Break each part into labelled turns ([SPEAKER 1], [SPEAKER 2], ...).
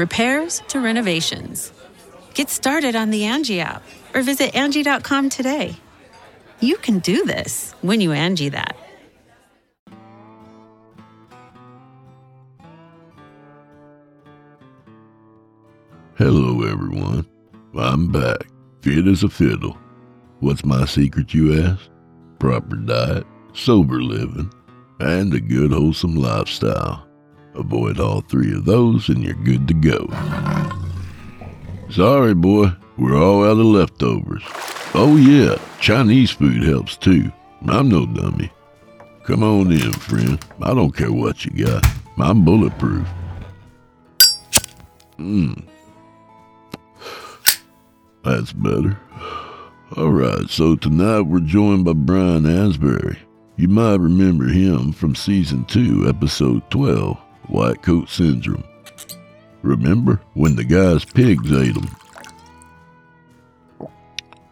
[SPEAKER 1] repairs to renovations. Get started on the Angi app or visit Angi.com today. You can do this when you Angi that.
[SPEAKER 2] Hello, everyone. I'm back, fit as a fiddle. What's my secret, you ask? Proper diet, sober living, and a good, wholesome lifestyle. Avoid all three of those, and you're good to go. Sorry, boy, we're all out of leftovers. Oh, yeah, Chinese food helps too. I'm no dummy. Come on in, friend. I don't care what you got. I'm bulletproof. Mmm. That's better. All right, so tonight we're joined by Brian Asbury. You might remember him from season 2, episode 12, White Coat Syndrome. Remember when the guy's pigs ate him?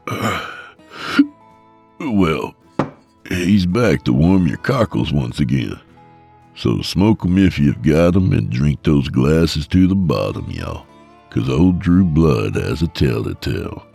[SPEAKER 2] well, he's back to warm your cockles once again. So smoke 'em if you've got 'em and drink those glasses to the bottom, y'all. 'Cause old Drew Blood has a tale to tell.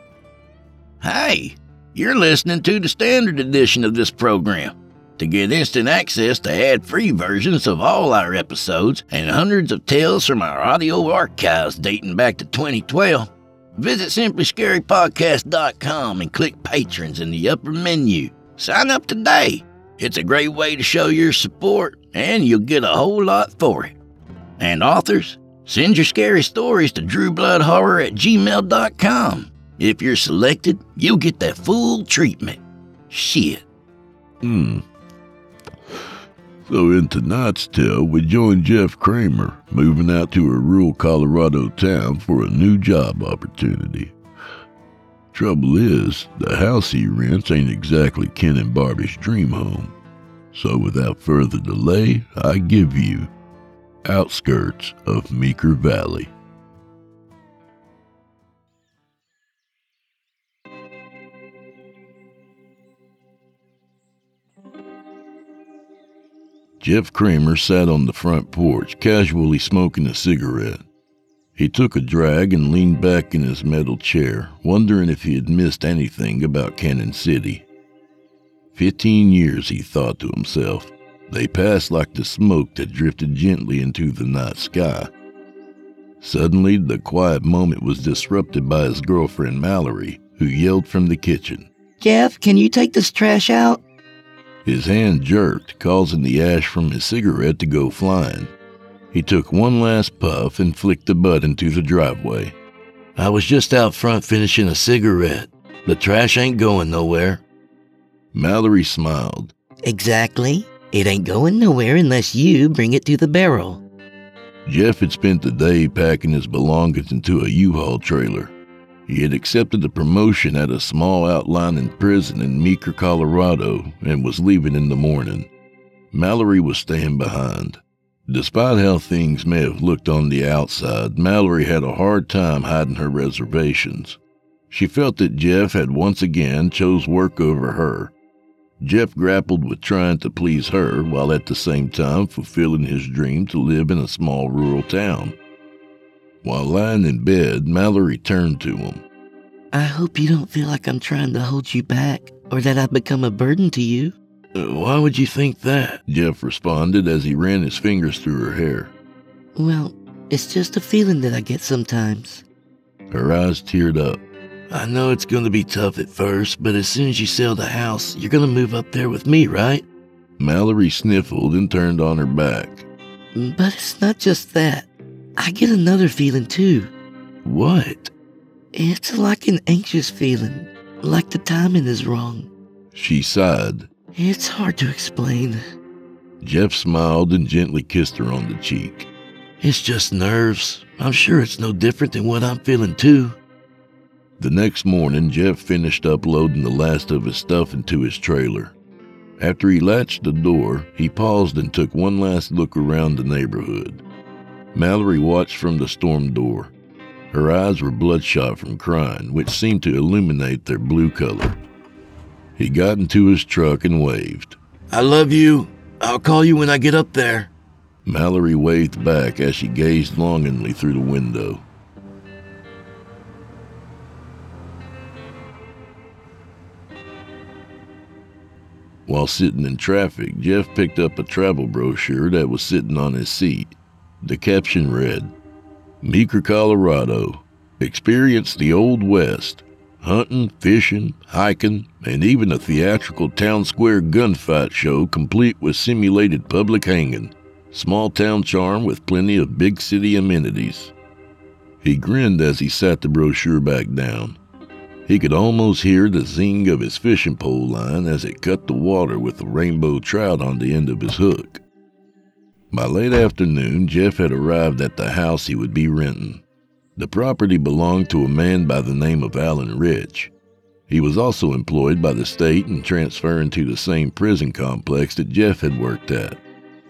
[SPEAKER 3] Hey, you're listening to the standard edition of this program. To get instant access to ad free versions of all our episodes and hundreds of tales from our audio archives dating back to 2012, visit simplyscarypodcast.com and click Patrons in the upper menu. Sign up today. It's a great way to show your support, and you'll get a whole lot for it. And authors, send your scary stories to drewbloodhorror at gmail.com. If you're selected, you'll get that full treatment. Shit.
[SPEAKER 2] Hmm. So in tonight's tale, we join Jeff Kramer moving out to a rural Colorado town for a new job opportunity. Trouble is, the house he rents ain't exactly Ken and Barbie's dream home. So without further delay, I give you Outskirts of Meeker Valley. Jeff Kramer sat on the front porch, casually smoking a cigarette. He took a drag and leaned back in his metal chair, wondering if he had missed anything about Cannon City. Fifteen years, he thought to himself. They passed like the smoke that drifted gently into the night sky. Suddenly, the quiet moment was disrupted by his girlfriend Mallory, who yelled from the kitchen.
[SPEAKER 4] Jeff, can you take this trash out?
[SPEAKER 2] His hand jerked, causing the ash from his cigarette to go flying. He took one last puff and flicked the butt into the driveway.
[SPEAKER 5] I was just out front finishing a cigarette. The trash ain't going nowhere.
[SPEAKER 2] Mallory smiled.
[SPEAKER 4] Exactly. It ain't going nowhere unless you bring it to the barrel.
[SPEAKER 2] Jeff had spent the day packing his belongings into a U-Haul trailer. He had accepted a promotion at a small outlying prison in Meeker, Colorado, and was leaving in the morning. Mallory was staying behind. Despite how things may have looked on the outside, Mallory had a hard time hiding her reservations. She felt that Jeff had once again chose work over her. Jeff grappled with trying to please her while at the same time fulfilling his dream to live in a small rural town. While lying in bed, Mallory turned to him.
[SPEAKER 4] I hope you don't feel like I'm trying to hold you back or that I've become a burden to you.
[SPEAKER 5] Uh, why would you think that?
[SPEAKER 2] Jeff responded as he ran his fingers through her hair.
[SPEAKER 4] Well, it's just a feeling that I get sometimes.
[SPEAKER 2] Her eyes teared up.
[SPEAKER 5] I know it's going to be tough at first, but as soon as you sell the house, you're going to move up there with me, right?
[SPEAKER 2] Mallory sniffled and turned on her back.
[SPEAKER 4] But it's not just that. I get another feeling too.
[SPEAKER 2] What?
[SPEAKER 4] It's like an anxious feeling, like the timing is wrong.
[SPEAKER 2] She sighed.
[SPEAKER 4] It's hard to explain.
[SPEAKER 2] Jeff smiled and gently kissed her on the cheek.
[SPEAKER 5] It's just nerves. I'm sure it's no different than what I'm feeling too.
[SPEAKER 2] The next morning, Jeff finished uploading the last of his stuff into his trailer. After he latched the door, he paused and took one last look around the neighborhood. Mallory watched from the storm door. Her eyes were bloodshot from crying, which seemed to illuminate their blue color. He got into his truck and waved.
[SPEAKER 5] I love you. I'll call you when I get up there.
[SPEAKER 2] Mallory waved back as she gazed longingly through the window. While sitting in traffic, Jeff picked up a travel brochure that was sitting on his seat. The caption read Meeker, Colorado. Experience the Old West. Hunting, fishing, hiking, and even a theatrical town square gunfight show complete with simulated public hanging. Small town charm with plenty of big city amenities. He grinned as he sat the brochure back down. He could almost hear the zing of his fishing pole line as it cut the water with a rainbow trout on the end of his hook. By late afternoon, Jeff had arrived at the house he would be renting. The property belonged to a man by the name of Alan Rich. He was also employed by the state and transferring to the same prison complex that Jeff had worked at.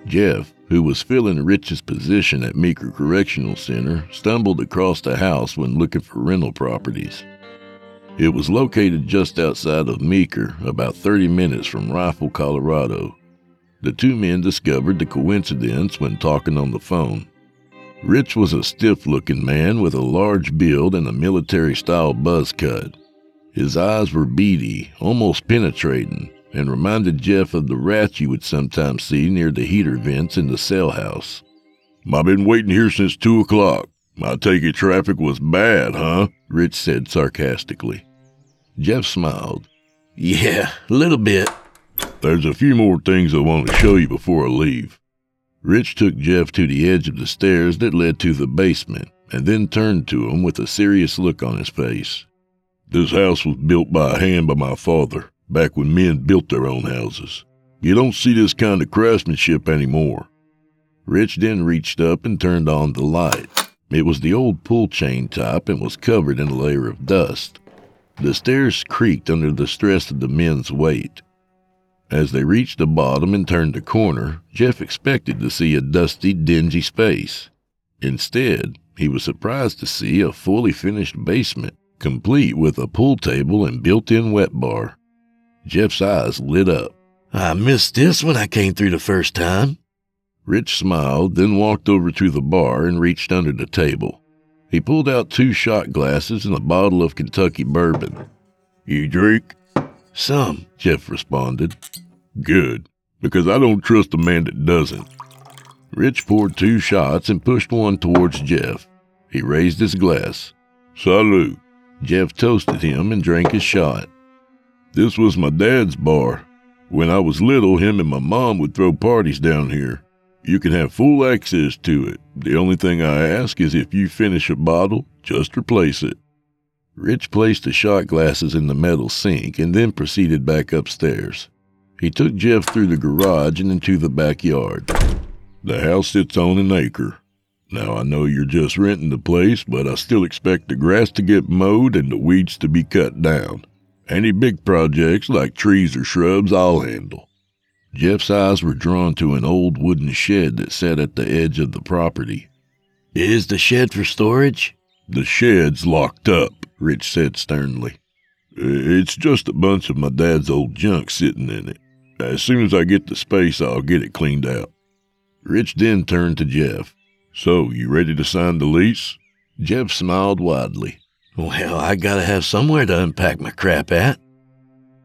[SPEAKER 2] Jeff, who was filling Rich's position at Meeker Correctional Center, stumbled across the house when looking for rental properties. It was located just outside of Meeker, about 30 minutes from Rifle, Colorado. The two men discovered the coincidence when talking on the phone. Rich was a stiff looking man with a large build and a military style buzz cut. His eyes were beady, almost penetrating, and reminded Jeff of the rats you would sometimes see near the heater vents in the cell house. I've been waiting here since two o'clock. I take it traffic was bad, huh? Rich said sarcastically. Jeff smiled.
[SPEAKER 5] Yeah, a little bit.
[SPEAKER 2] There's a few more things I want to show you before I leave. Rich took Jeff to the edge of the stairs that led to the basement and then turned to him with a serious look on his face. This house was built by hand by my father, back when men built their own houses. You don't see this kind of craftsmanship anymore. Rich then reached up and turned on the light. It was the old pull chain type and was covered in a layer of dust. The stairs creaked under the stress of the men's weight. As they reached the bottom and turned the corner, Jeff expected to see a dusty, dingy space. Instead, he was surprised to see a fully finished basement, complete with a pool table and built in wet bar. Jeff's eyes lit up.
[SPEAKER 5] I missed this when I came through the first time.
[SPEAKER 2] Rich smiled, then walked over to the bar and reached under the table. He pulled out two shot glasses and a bottle of Kentucky bourbon. You drink?
[SPEAKER 5] Some,
[SPEAKER 2] Jeff responded. Good, because I don't trust a man that doesn't. Rich poured two shots and pushed one towards Jeff. He raised his glass. Salute. Jeff toasted him and drank his shot. This was my dad's bar. When I was little, him and my mom would throw parties down here. You can have full access to it. The only thing I ask is if you finish a bottle, just replace it. Rich placed the shot glasses in the metal sink and then proceeded back upstairs. He took Jeff through the garage and into the backyard. The house sits on an acre. Now I know you're just renting the place, but I still expect the grass to get mowed and the weeds to be cut down. Any big projects like trees or shrubs, I'll handle. Jeff's eyes were drawn to an old wooden shed that sat at the edge of the property.
[SPEAKER 5] Is the shed for storage?
[SPEAKER 2] The shed's locked up, Rich said sternly. It's just a bunch of my dad's old junk sitting in it. As soon as I get the space, I'll get it cleaned out. Rich then turned to Jeff. So, you ready to sign the lease? Jeff smiled widely.
[SPEAKER 5] Well, I gotta have somewhere to unpack my crap at.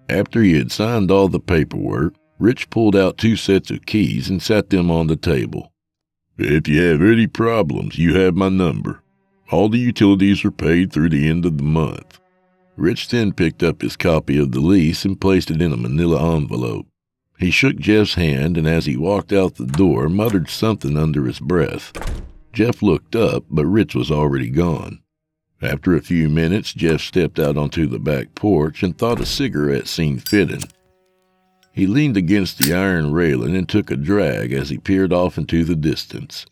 [SPEAKER 2] After he had signed all the paperwork, Rich pulled out two sets of keys and sat them on the table. If you have any problems, you have my number. All the utilities are paid through the end of the month. Rich then picked up his copy of the lease and placed it in a manila envelope. He shook Jeff's hand and as he walked out the door muttered something under his breath. Jeff looked up, but Rich was already gone. After a few minutes, Jeff stepped out onto the back porch and thought a cigarette seemed fitting. He leaned against the iron railing and took a drag as he peered off into the distance.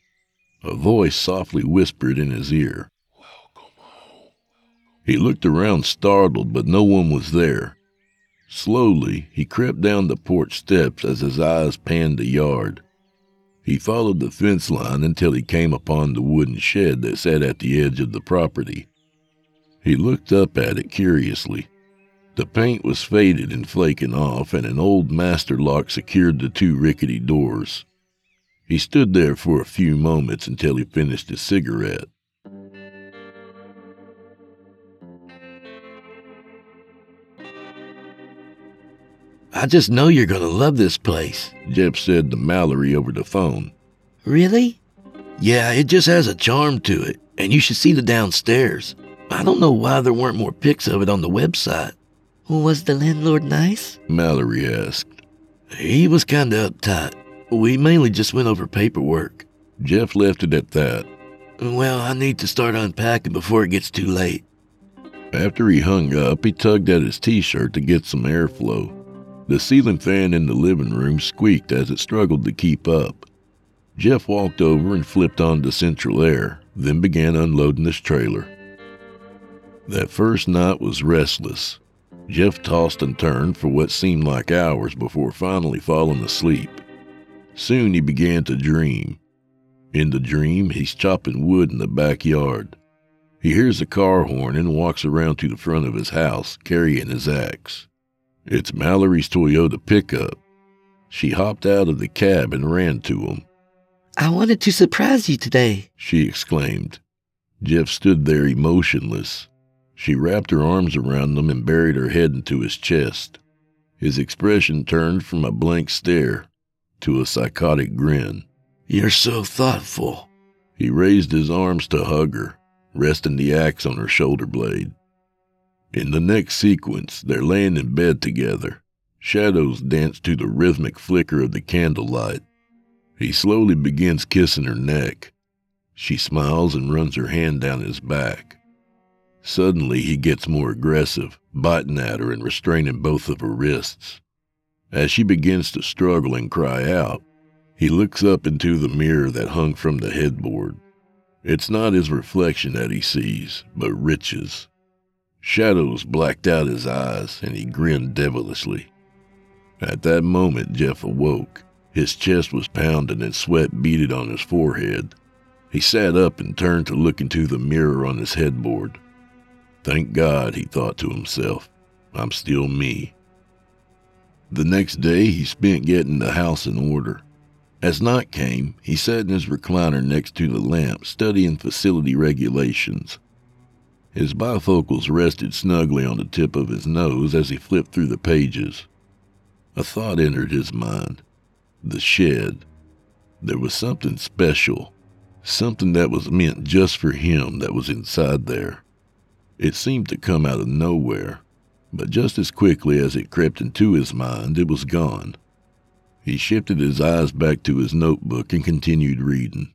[SPEAKER 2] A voice softly whispered in his ear. Welcome home. He looked around startled, but no one was there. Slowly, he crept down the porch steps as his eyes panned the yard. He followed the fence line until he came upon the wooden shed that sat at the edge of the property. He looked up at it curiously. The paint was faded and flaking off, and an old master lock secured the two rickety doors. He stood there for a few moments until he finished his cigarette.
[SPEAKER 5] I just know you're gonna love this place,
[SPEAKER 2] Jeff said to Mallory over the phone.
[SPEAKER 4] Really?
[SPEAKER 5] Yeah, it just has a charm to it, and you should see the downstairs. I don't know why there weren't more pics of it on the website.
[SPEAKER 4] Was the landlord nice?
[SPEAKER 2] Mallory asked.
[SPEAKER 5] He was kinda uptight. We mainly just went over paperwork.
[SPEAKER 2] Jeff left it at that.
[SPEAKER 5] Well, I need to start unpacking before it gets too late.
[SPEAKER 2] After he hung up, he tugged at his t shirt to get some airflow. The ceiling fan in the living room squeaked as it struggled to keep up. Jeff walked over and flipped on to central air, then began unloading his trailer. That first night was restless. Jeff tossed and turned for what seemed like hours before finally falling asleep. Soon he began to dream. In the dream, he's chopping wood in the backyard. He hears a car horn and walks around to the front of his house, carrying his axe. It's Mallory's Toyota pickup. She hopped out of the cab and ran to him.
[SPEAKER 4] I wanted to surprise you today,
[SPEAKER 2] she exclaimed. Jeff stood there emotionless. She wrapped her arms around him and buried her head into his chest. His expression turned from a blank stare to a psychotic grin.
[SPEAKER 5] You're so thoughtful.
[SPEAKER 2] He raised his arms to hug her, resting the axe on her shoulder blade. In the next sequence, they're laying in bed together. Shadows dance to the rhythmic flicker of the candlelight. He slowly begins kissing her neck. She smiles and runs her hand down his back. Suddenly, he gets more aggressive, biting at her and restraining both of her wrists. As she begins to struggle and cry out, he looks up into the mirror that hung from the headboard. It's not his reflection that he sees, but Rich's. Shadows blacked out his eyes, and he grinned devilishly. At that moment, Jeff awoke. His chest was pounding and sweat beaded on his forehead. He sat up and turned to look into the mirror on his headboard. Thank God, he thought to himself, I'm still me. The next day, he spent getting the house in order. As night came, he sat in his recliner next to the lamp, studying facility regulations. His bifocals rested snugly on the tip of his nose as he flipped through the pages. A thought entered his mind. The shed. There was something special, something that was meant just for him that was inside there. It seemed to come out of nowhere, but just as quickly as it crept into his mind, it was gone. He shifted his eyes back to his notebook and continued reading.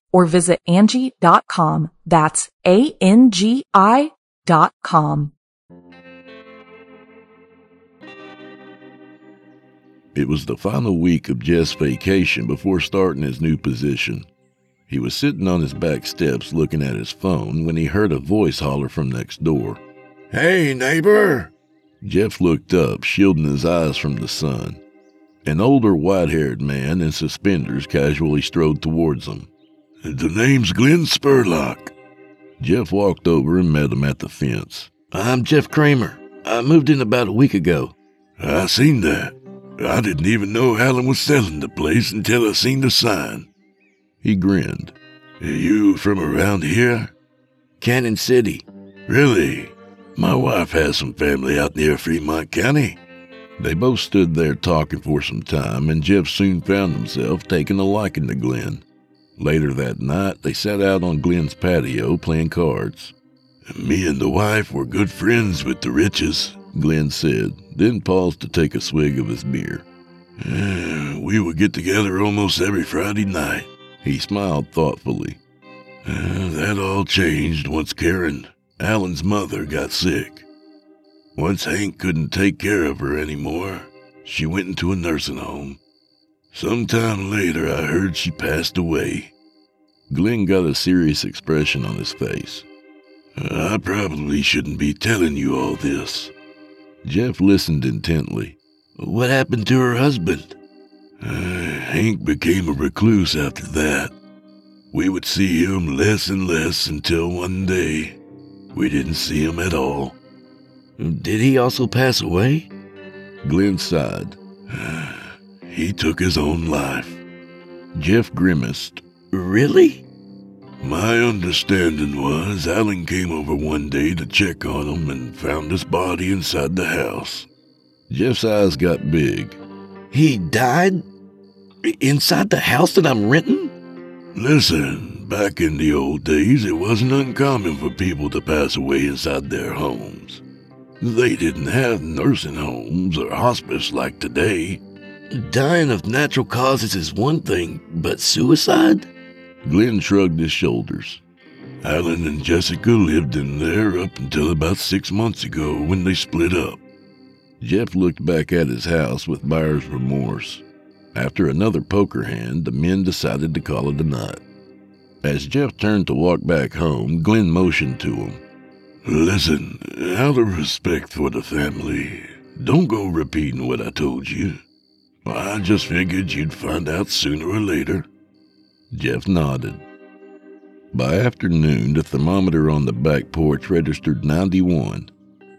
[SPEAKER 6] or visit Angi.com. That's A-N-G-I dot com.
[SPEAKER 2] It was the final week of Jeff's vacation before starting his new position. He was sitting on his back steps looking at his phone when he heard a voice holler from next door.
[SPEAKER 5] Hey, neighbor!
[SPEAKER 2] Jeff looked up, shielding his eyes from the sun. An older white haired man in suspenders casually strode towards him.
[SPEAKER 5] The name's Glenn Spurlock.
[SPEAKER 2] Jeff walked over and met him at the fence.
[SPEAKER 5] I'm Jeff Kramer. I moved in about a week ago. I seen that. I didn't even know Alan was selling the place until I seen the sign.
[SPEAKER 2] He grinned.
[SPEAKER 5] You from around here?
[SPEAKER 4] Cannon City.
[SPEAKER 5] Really? My wife has some family out near Fremont County.
[SPEAKER 2] They both stood there talking for some time, and Jeff soon found himself taking a liking to Glenn. Later that night, they sat out on Glenn's patio playing cards.
[SPEAKER 5] Me and the wife were good friends with the Riches,
[SPEAKER 2] Glenn said, then paused to take a swig of his beer.
[SPEAKER 5] Uh, we would get together almost every Friday night.
[SPEAKER 2] He smiled thoughtfully.
[SPEAKER 5] Uh, that all changed once Karen, Alan's mother, got sick. Once Hank couldn't take care of her anymore, she went into a nursing home. Sometime later, I heard she passed away.
[SPEAKER 2] Glenn got a serious expression on his face.
[SPEAKER 5] I probably shouldn't be telling you all this.
[SPEAKER 2] Jeff listened intently.
[SPEAKER 4] What happened to her husband?
[SPEAKER 5] Uh, Hank became a recluse after that. We would see him less and less until one day we didn't see him at all.
[SPEAKER 4] Did he also pass away?
[SPEAKER 2] Glenn sighed.
[SPEAKER 5] He took his own life.
[SPEAKER 2] Jeff grimaced.
[SPEAKER 4] Really?
[SPEAKER 5] My understanding was Alan came over one day to check on him and found his body inside the house.
[SPEAKER 2] Jeff's eyes got big.
[SPEAKER 4] He died? Inside the house that I'm renting?
[SPEAKER 5] Listen, back in the old days, it wasn't uncommon for people to pass away inside their homes. They didn't have nursing homes or hospice like today.
[SPEAKER 4] Dying of natural causes is one thing, but suicide?
[SPEAKER 2] Glenn shrugged his shoulders.
[SPEAKER 5] Alan and Jessica lived in there up until about six months ago when they split up.
[SPEAKER 2] Jeff looked back at his house with buyer's remorse. After another poker hand, the men decided to call it a night. As Jeff turned to walk back home, Glenn motioned to him.
[SPEAKER 5] Listen, out of respect for the family, don't go repeating what I told you. I just figured you'd find out sooner or later.
[SPEAKER 2] Jeff nodded. By afternoon, the thermometer on the back porch registered 91.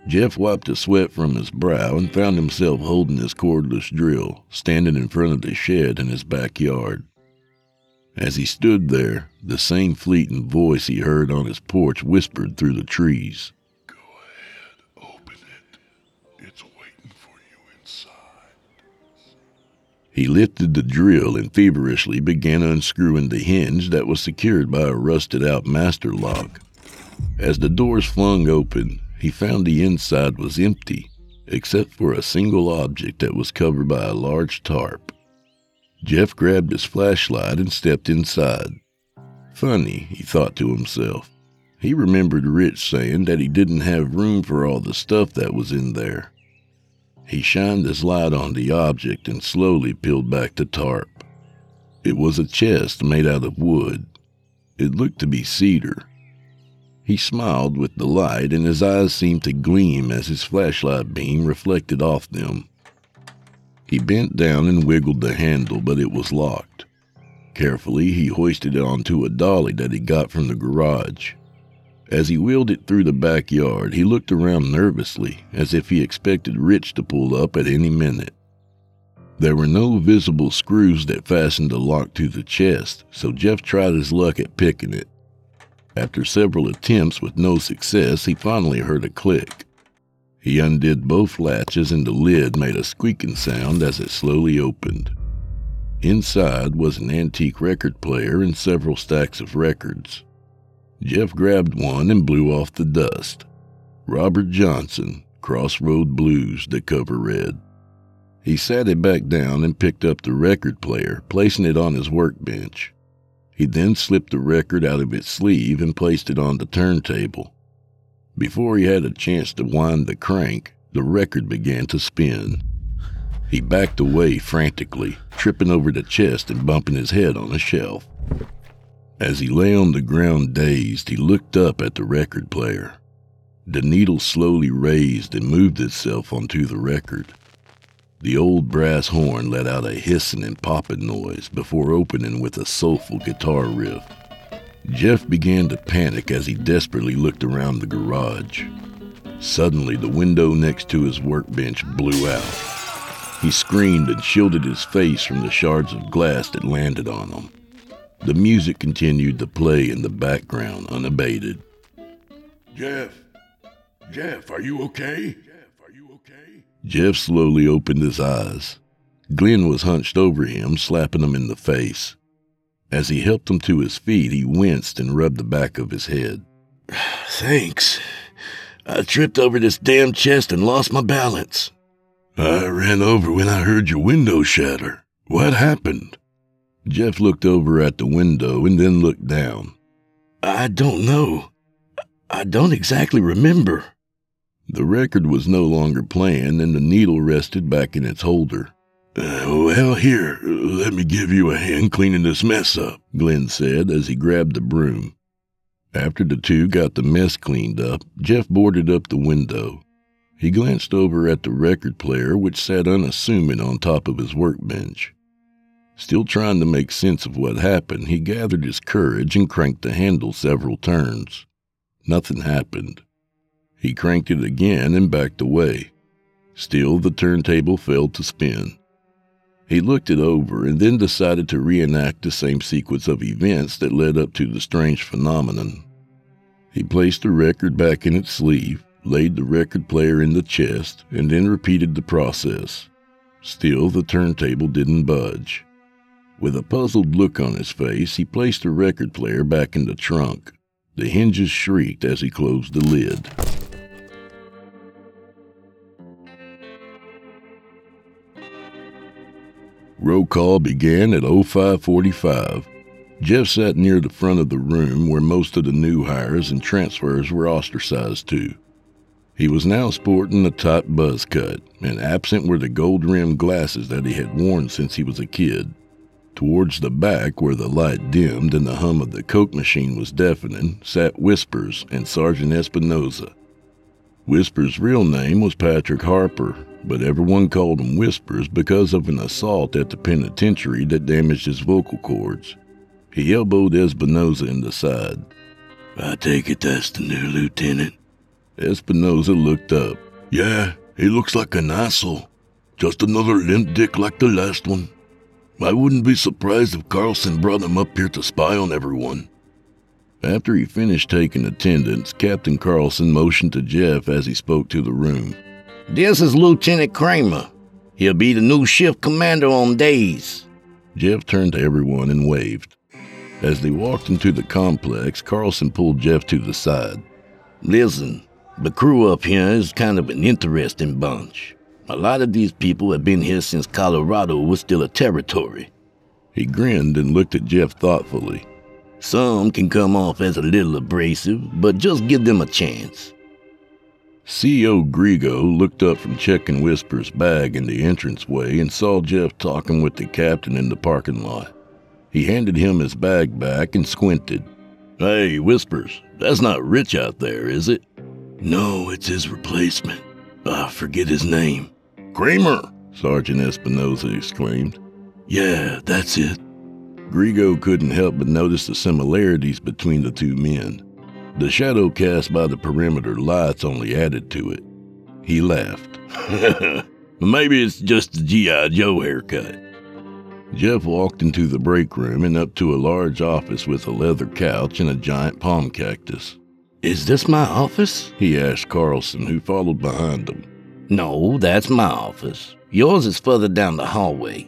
[SPEAKER 2] Jeff wiped the sweat from his brow and found himself holding his cordless drill, standing in front of the shed in his backyard. As he stood there, the same fleeting voice he heard on his porch whispered through the trees. He lifted the drill and feverishly began unscrewing the hinge that was secured by a rusted out master lock. As the doors flung open, he found the inside was empty, except for a single object that was covered by a large tarp. Jeff grabbed his flashlight and stepped inside. Funny, he thought to himself. He remembered Rich saying that he didn't have room for all the stuff that was in there. He shined his light on the object and slowly peeled back the tarp. It was a chest made out of wood. It looked to be cedar. He smiled with delight, and his eyes seemed to gleam as his flashlight beam reflected off them. He bent down and wiggled the handle, but it was locked. Carefully, he hoisted it onto a dolly that he got from the garage. As he wheeled it through the backyard, he looked around nervously, as if he expected Rich to pull up at any minute. There were no visible screws that fastened the lock to the chest, so Jeff tried his luck at picking it. After several attempts with no success, he finally heard a click. He undid both latches and the lid made a squeaking sound as it slowly opened. Inside was an antique record player and several stacks of records. Jeff grabbed one and blew off the dust. Robert Johnson, Crossroad Blues, the cover read. He sat it back down and picked up the record player, placing it on his workbench. He then slipped the record out of its sleeve and placed it on the turntable. Before he had a chance to wind the crank, the record began to spin. He backed away frantically, tripping over the chest and bumping his head on a shelf. As he lay on the ground dazed, he looked up at the record player. The needle slowly raised and moved itself onto the record. The old brass horn let out a hissing and popping noise before opening with a soulful guitar riff. Jeff began to panic as he desperately looked around the garage. Suddenly, the window next to his workbench blew out. He screamed and shielded his face from the shards of glass that landed on him. The music continued to play in the background unabated.
[SPEAKER 5] Jeff? Jeff, are you okay? Jeff, are you okay?
[SPEAKER 2] Jeff slowly opened his eyes. Glenn was hunched over him, slapping him in the face. As he helped him to his feet, he winced and rubbed the back of his head.
[SPEAKER 5] Thanks. I tripped over this damn chest and lost my balance. I ran over when I heard your window shatter. What happened?
[SPEAKER 2] Jeff looked over at the window and then looked down.
[SPEAKER 5] I don't know. I don't exactly remember.
[SPEAKER 2] The record was no longer playing and the needle rested back in its holder.
[SPEAKER 5] Uh, well, here, let me give you a hand cleaning this mess up,
[SPEAKER 2] Glenn said as he grabbed the broom. After the two got the mess cleaned up, Jeff boarded up the window. He glanced over at the record player, which sat unassuming on top of his workbench. Still trying to make sense of what happened, he gathered his courage and cranked the handle several turns. Nothing happened. He cranked it again and backed away. Still, the turntable failed to spin. He looked it over and then decided to reenact the same sequence of events that led up to the strange phenomenon. He placed the record back in its sleeve, laid the record player in the chest, and then repeated the process. Still, the turntable didn't budge. With a puzzled look on his face, he placed the record player back in the trunk. The hinges shrieked as he closed the lid. Roll call began at 0545. Jeff sat near the front of the room where most of the new hires and transfers were ostracized to. He was now sporting a tight buzz cut, and absent were the gold rimmed glasses that he had worn since he was a kid. Towards the back, where the light dimmed and the hum of the Coke machine was deafening, sat Whispers and Sergeant Espinosa. Whispers' real name was Patrick Harper, but everyone called him Whispers because of an assault at the penitentiary that damaged his vocal cords. He elbowed Espinosa in the side.
[SPEAKER 5] I take it that's the new lieutenant.
[SPEAKER 2] Espinosa looked up.
[SPEAKER 5] Yeah, he looks like an asshole. Just another limp dick like the last one. I wouldn't be surprised if Carlson brought him up here to spy on everyone.
[SPEAKER 2] After he finished taking attendance, Captain Carlson motioned to Jeff as he spoke to the room.
[SPEAKER 3] This is Lieutenant Kramer. He'll be the new shift commander on days.
[SPEAKER 2] Jeff turned to everyone and waved. As they walked into the complex, Carlson pulled Jeff to the side.
[SPEAKER 3] Listen, the crew up here is kind of an interesting bunch. A lot of these people have been here since Colorado was still a territory.
[SPEAKER 2] He grinned and looked at Jeff thoughtfully.
[SPEAKER 3] Some can come off as a little abrasive, but just give them a chance.
[SPEAKER 2] C.O. Grigo looked up from checking Whisper's bag in the entranceway and saw Jeff talking with the captain in the parking lot. He handed him his bag back and squinted.
[SPEAKER 3] Hey, Whispers, that's not Rich out there, is it?
[SPEAKER 5] No, it's his replacement. I forget his name.
[SPEAKER 3] Kramer,
[SPEAKER 2] Sergeant Espinosa exclaimed.
[SPEAKER 5] Yeah, that's it.
[SPEAKER 2] Grigo couldn't help but notice the similarities between the two men. The shadow cast by the perimeter lights only added to it. He laughed.
[SPEAKER 3] Maybe it's just the G.I. Joe haircut.
[SPEAKER 2] Jeff walked into the break room and up to a large office with a leather couch and a giant palm cactus.
[SPEAKER 3] Is this my office?
[SPEAKER 2] He asked Carlson, who followed behind him.
[SPEAKER 3] No, that's my office. Yours is further down the hallway.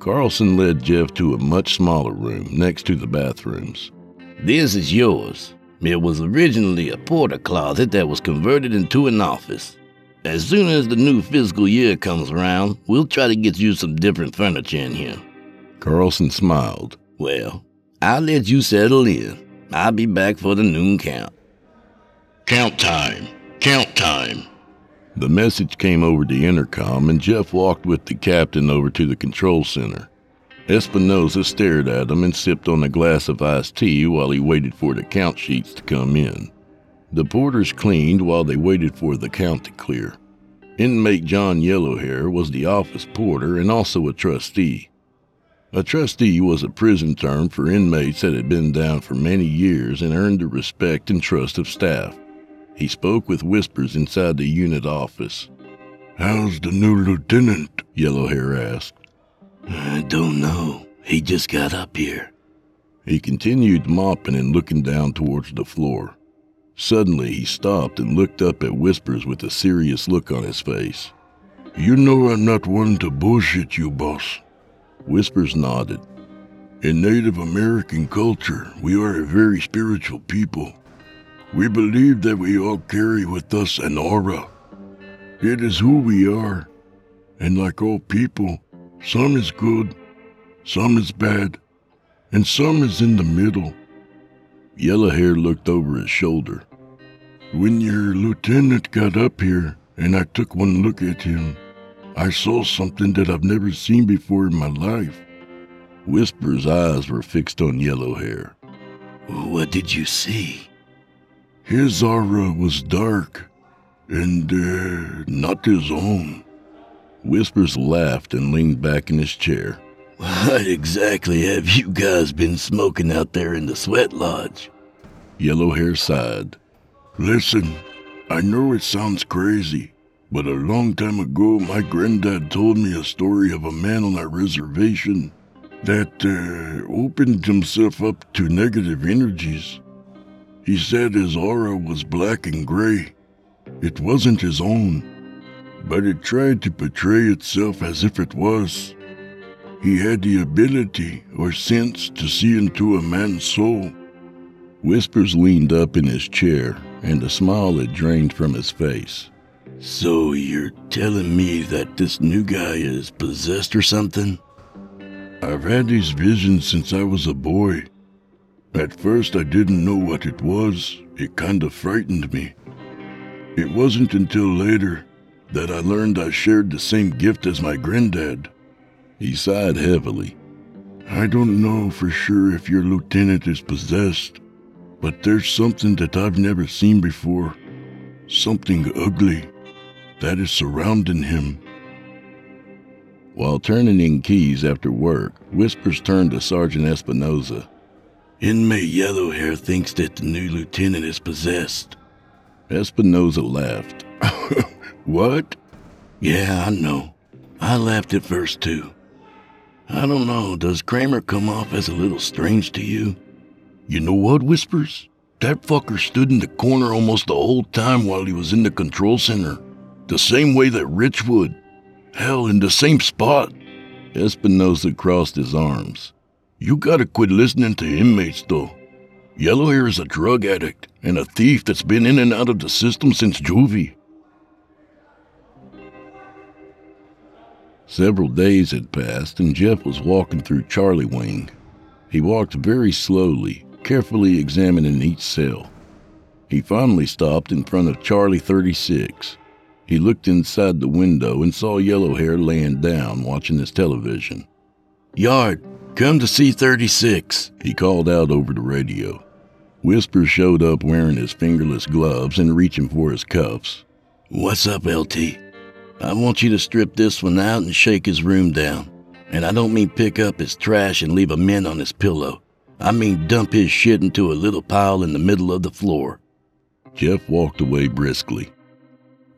[SPEAKER 2] Carlson led Jeff to a much smaller room next to the bathrooms.
[SPEAKER 3] This is yours. It was originally a porter closet that was converted into an office. As soon as the new fiscal year comes around, we'll try to get you some different furniture in here.
[SPEAKER 2] Carlson smiled.
[SPEAKER 3] Well, I'll let you settle in. I'll be back for the noon count.
[SPEAKER 5] Count time. Count time.
[SPEAKER 2] The message came over the intercom, and Jeff walked with the captain over to the control center. Espinosa stared at him and sipped on a glass of iced tea while he waited for the count sheets to come in. The porters cleaned while they waited for the count to clear. Inmate John Yellowhair was the office porter and also a trustee. A trustee was a prison term for inmates that had been down for many years and earned the respect and trust of staff. He spoke with whispers inside the unit office.
[SPEAKER 5] How's the new lieutenant?
[SPEAKER 2] Yellowhair asked.
[SPEAKER 3] I don't know. He just got up here.
[SPEAKER 2] He continued mopping and looking down towards the floor. Suddenly, he stopped and looked up at Whispers with a serious look on his face.
[SPEAKER 5] You know I'm not one to bullshit you, boss.
[SPEAKER 2] Whispers nodded.
[SPEAKER 5] In Native American culture, we are a very spiritual people. We believe that we all carry with us an aura. It is who we are. And like all people, some is good, some is bad, and some is in the middle.
[SPEAKER 2] Yellowhair looked over his shoulder.
[SPEAKER 5] When your lieutenant got up here and I took one look at him, I saw something that I've never seen before in my life.
[SPEAKER 2] Whisper's eyes were fixed on Yellowhair.
[SPEAKER 3] What did you see?
[SPEAKER 5] His aura was dark and uh, not his own.
[SPEAKER 2] Whispers laughed and leaned back in his chair.
[SPEAKER 3] What exactly have you guys been smoking out there in the sweat lodge?
[SPEAKER 2] Yellowhair sighed.
[SPEAKER 5] Listen, I know it sounds crazy, but a long time ago my granddad told me a story of a man on our reservation that uh, opened himself up to negative energies. He said his aura was black and gray. It wasn't his own, but it tried to portray itself as if it was. He had the ability or sense to see into a man's soul.
[SPEAKER 2] Whispers leaned up in his chair, and a smile had drained from his face.
[SPEAKER 3] So you're telling me that this new guy is possessed or something?
[SPEAKER 5] I've had these visions since I was a boy. At first, I didn't know what it was. It kind of frightened me. It wasn't until later that I learned I shared the same gift as my granddad.
[SPEAKER 2] He sighed heavily.
[SPEAKER 5] I don't know for sure if your lieutenant is possessed, but there's something that I've never seen before. Something ugly that is surrounding him.
[SPEAKER 2] While turning in keys after work, Whispers turned to Sergeant Espinosa.
[SPEAKER 3] Inmate Yellowhair thinks that the new lieutenant is possessed.
[SPEAKER 2] Espinosa laughed.
[SPEAKER 5] what?
[SPEAKER 3] Yeah, I know. I laughed at first too. I don't know, does Kramer come off as a little strange to you?
[SPEAKER 5] You know what, Whispers? That fucker stood in the corner almost the whole time while he was in the control center. The same way that Rich would. Hell, in the same spot.
[SPEAKER 2] Espinosa crossed his arms.
[SPEAKER 5] You gotta quit listening to inmates, though. Yellowhair is a drug addict and a thief that's been in and out of the system since juvie.
[SPEAKER 2] Several days had passed, and Jeff was walking through Charlie Wing. He walked very slowly, carefully examining each cell. He finally stopped in front of Charlie 36. He looked inside the window and saw Yellowhair laying down watching his television.
[SPEAKER 3] Yard, come to C36,
[SPEAKER 2] he called out over the radio. Whisper showed up wearing his fingerless gloves and reaching for his cuffs.
[SPEAKER 3] What's up, LT? I want you to strip this one out and shake his room down. And I don't mean pick up his trash and leave a mint on his pillow. I mean dump his shit into a little pile in the middle of the floor.
[SPEAKER 2] Jeff walked away briskly.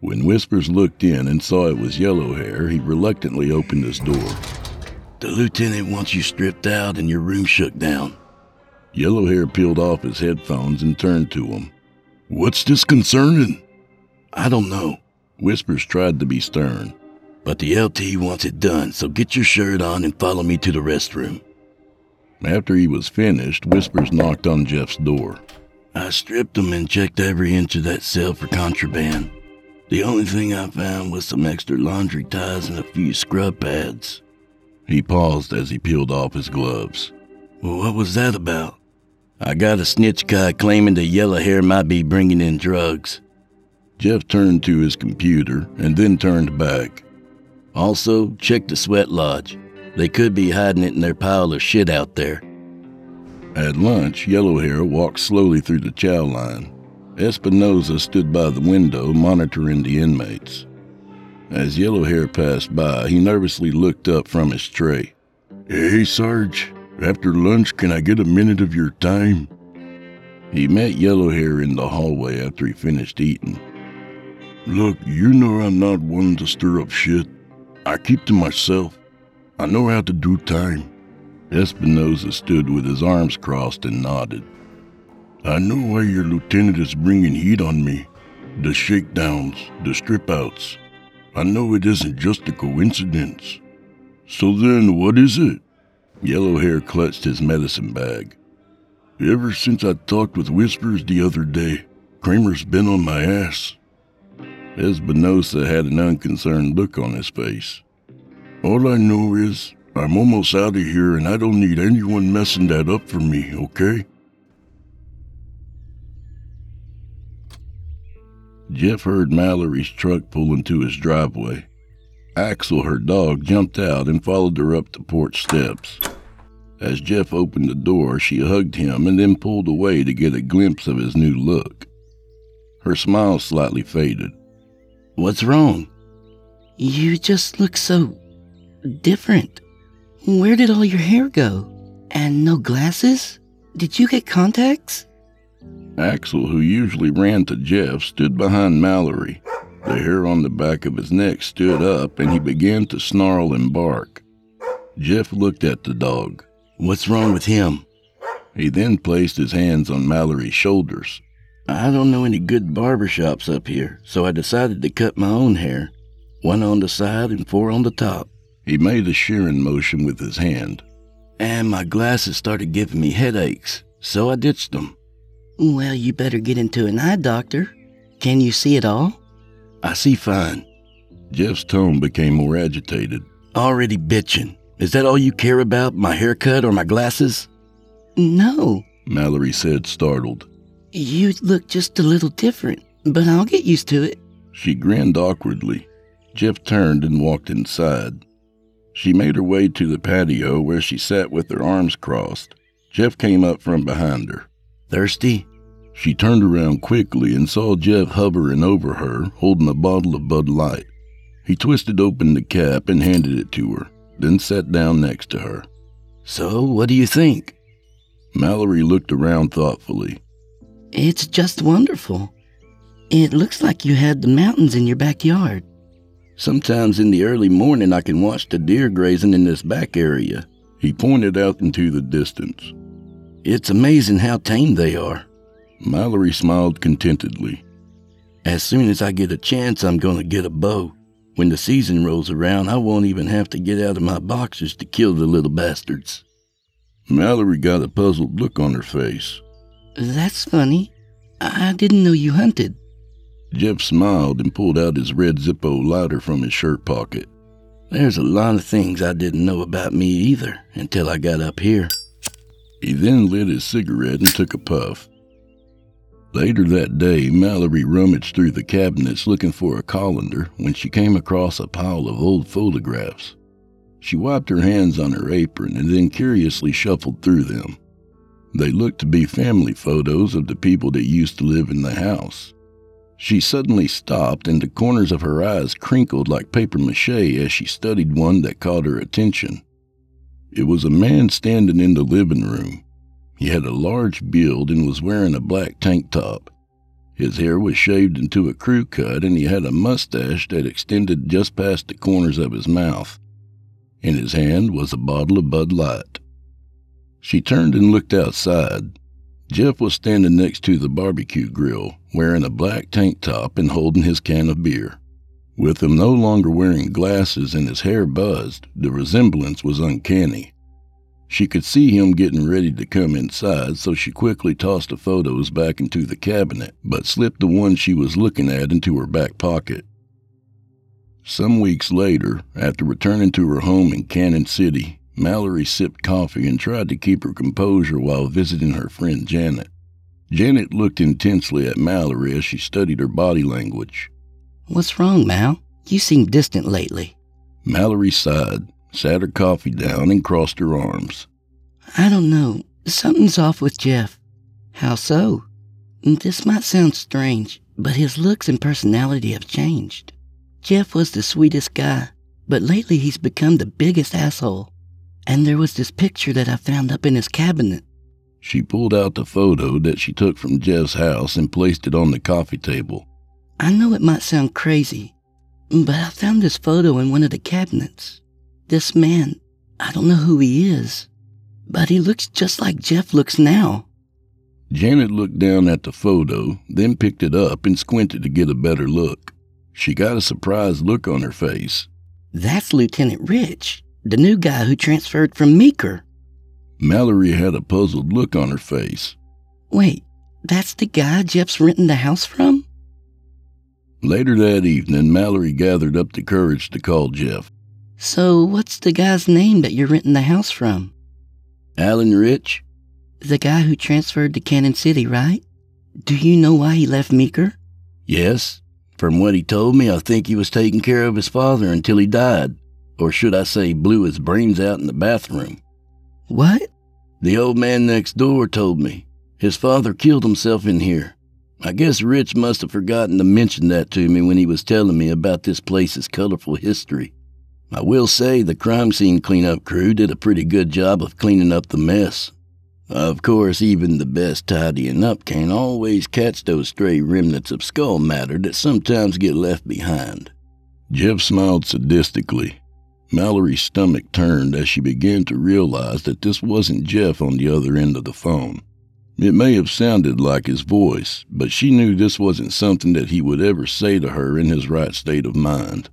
[SPEAKER 2] When Whispers looked in and saw it was Yellow Hair, he reluctantly opened his door.
[SPEAKER 3] The lieutenant wants you stripped out and your room shook down.
[SPEAKER 2] Yellowhair peeled off his headphones and turned to him.
[SPEAKER 5] What's disconcerting?
[SPEAKER 3] I don't know,
[SPEAKER 2] Whispers tried to be stern.
[SPEAKER 3] but the LT wants it done, so get your shirt on and follow me to the restroom.
[SPEAKER 2] After he was finished, Whispers knocked on Jeff's door.
[SPEAKER 3] I stripped him and checked every inch of that cell for contraband. The only thing I found was some extra laundry ties and a few scrub pads.
[SPEAKER 2] He paused as he peeled off his gloves.
[SPEAKER 3] Well, what was that about? I got a snitch guy claiming the yellow hair might be bringing in drugs.
[SPEAKER 2] Jeff turned to his computer and then turned back.
[SPEAKER 3] Also, check the sweat lodge. They could be hiding it in their pile of shit out there.
[SPEAKER 2] At lunch, Yellowhair walked slowly through the chow line. Espinosa stood by the window monitoring the inmates. As Yellowhair passed by, he nervously looked up from his tray.
[SPEAKER 5] Hey, Sarge. After lunch, can I get a minute of your time?
[SPEAKER 2] He met Yellowhair in the hallway after he finished eating.
[SPEAKER 5] Look, you know I'm not one to stir up shit. I keep to myself. I know how to do time.
[SPEAKER 2] Espinosa stood with his arms crossed and nodded.
[SPEAKER 5] I know why your lieutenant is bringing heat on me. The shakedowns, the strip outs. I know it isn't just a coincidence. So then, what is it?
[SPEAKER 2] Yellowhair clutched his medicine bag.
[SPEAKER 5] Ever since I talked with Whispers the other day, Kramer's been on my ass.
[SPEAKER 2] Espinosa had an unconcerned look on his face.
[SPEAKER 5] All I know is I'm almost out of here and I don't need anyone messing that up for me, okay?
[SPEAKER 2] Jeff heard Mallory's truck pull into his driveway. Axel, her dog, jumped out and followed her up the porch steps. As Jeff opened the door, she hugged him and then pulled away to get a glimpse of his new look. Her smile slightly faded.
[SPEAKER 3] What's wrong?
[SPEAKER 4] You just look so different. Where did all your hair go? And no glasses? Did you get contacts?
[SPEAKER 2] Axel, who usually ran to Jeff, stood behind Mallory. The hair on the back of his neck stood up and he began to snarl and bark. Jeff looked at the dog.
[SPEAKER 3] What's wrong with him?
[SPEAKER 2] He then placed his hands on Mallory's shoulders.
[SPEAKER 3] I don't know any good barber shops up here, so I decided to cut my own hair. One on the side and four on the top.
[SPEAKER 2] He made a shearing motion with his hand.
[SPEAKER 3] And my glasses started giving me headaches, so I ditched them.
[SPEAKER 4] Well, you better get into an eye doctor. Can you see at all?
[SPEAKER 3] I see fine.
[SPEAKER 2] Jeff's tone became more agitated.
[SPEAKER 3] Already bitching. Is that all you care about, my haircut or my glasses?
[SPEAKER 4] No.
[SPEAKER 2] Mallory said, startled.
[SPEAKER 4] You look just a little different, but I'll get used to it.
[SPEAKER 2] She grinned awkwardly. Jeff turned and walked inside. She made her way to the patio where she sat with her arms crossed. Jeff came up from behind her.
[SPEAKER 3] Thirsty?
[SPEAKER 2] She turned around quickly and saw Jeff hovering over her, holding a bottle of Bud Light. He twisted open the cap and handed it to her, then sat down next to her.
[SPEAKER 3] So, what do you think?
[SPEAKER 2] Mallory looked around thoughtfully.
[SPEAKER 4] It's just wonderful. It looks like you had the mountains in your backyard.
[SPEAKER 3] Sometimes in the early morning I can watch the deer grazing in this back area.
[SPEAKER 2] He pointed out into the distance.
[SPEAKER 3] It's amazing how tame they are.
[SPEAKER 2] Mallory smiled contentedly.
[SPEAKER 3] As soon as I get a chance, I'm going to get a bow. When the season rolls around, I won't even have to get out of my boxers to kill the little bastards.
[SPEAKER 2] Mallory got a puzzled look on her face.
[SPEAKER 4] That's funny. I didn't know you hunted.
[SPEAKER 2] Jeff smiled and pulled out his red Zippo lighter from his shirt pocket.
[SPEAKER 3] There's a lot of things I didn't know about me either until I got up here.
[SPEAKER 2] He then lit his cigarette and took a puff. Later that day, Mallory rummaged through the cabinets looking for a colander when she came across a pile of old photographs. She wiped her hands on her apron and then curiously shuffled through them. They looked to be family photos of the people that used to live in the house. She suddenly stopped, and the corners of her eyes crinkled like paper mache as she studied one that caught her attention. It was a man standing in the living room. He had a large build and was wearing a black tank top. His hair was shaved into a crew cut, and he had a mustache that extended just past the corners of his mouth. In his hand was a bottle of Bud Light. She turned and looked outside. Jeff was standing next to the barbecue grill, wearing a black tank top and holding his can of beer. With him no longer wearing glasses and his hair buzzed, the resemblance was uncanny. She could see him getting ready to come inside, so she quickly tossed the photos back into the cabinet, but slipped the one she was looking at into her back pocket. Some weeks later, after returning to her home in Cañon City, Mallory sipped coffee and tried to keep her composure while visiting her friend Janet. Janet looked intensely at Mallory as she studied her body language.
[SPEAKER 4] What's wrong, Mal? You seem distant lately.
[SPEAKER 2] Mallory sighed, sat her coffee down, and crossed her arms.
[SPEAKER 4] I don't know. Something's off with Jeff. How so? This might sound strange, but his looks and personality have changed. Jeff was the sweetest guy, but lately he's become the biggest asshole. And there was this picture that I found up in his cabinet.
[SPEAKER 2] She pulled out the photo that she took from Jeff's house and placed it on the coffee table.
[SPEAKER 4] I know it might sound crazy, but I found this photo in one of the cabinets. This man, I don't know who he is, but he looks just like Jeff looks now.
[SPEAKER 2] Janet looked down at the photo, then picked it up and squinted to get a better look. She got a surprised look on her face.
[SPEAKER 4] That's Lieutenant Rich, the new guy who transferred from Meeker.
[SPEAKER 2] Mallory had a puzzled look on her face.
[SPEAKER 4] Wait, that's the guy Jeff's renting the house from?
[SPEAKER 2] Later that evening, Mallory gathered up the courage to call Jeff.
[SPEAKER 4] So, what's the guy's name that you're renting the house from?
[SPEAKER 2] Alan Rich?
[SPEAKER 4] The guy who transferred to Cañon City, right? Do you know why he left Meeker?
[SPEAKER 2] Yes. From what he told me, I think he was taking care of his father until he died. Or should I say, blew his brains out in the bathroom.
[SPEAKER 4] What?
[SPEAKER 2] The old man next door told me. His father killed himself in here. I guess Rich must have forgotten to mention that to me when he was telling me about this place's colorful history. I will say the crime scene cleanup crew did a pretty good job of cleaning up the mess. Of course, even the best tidying up can't always catch those stray remnants of skull matter that sometimes get left behind. Jeff smiled sadistically. Mallory's stomach turned as she began to realize that this wasn't Jeff on the other end of the phone. It may have sounded like his voice, but she knew this wasn't something that he would ever say to her in his right state of mind.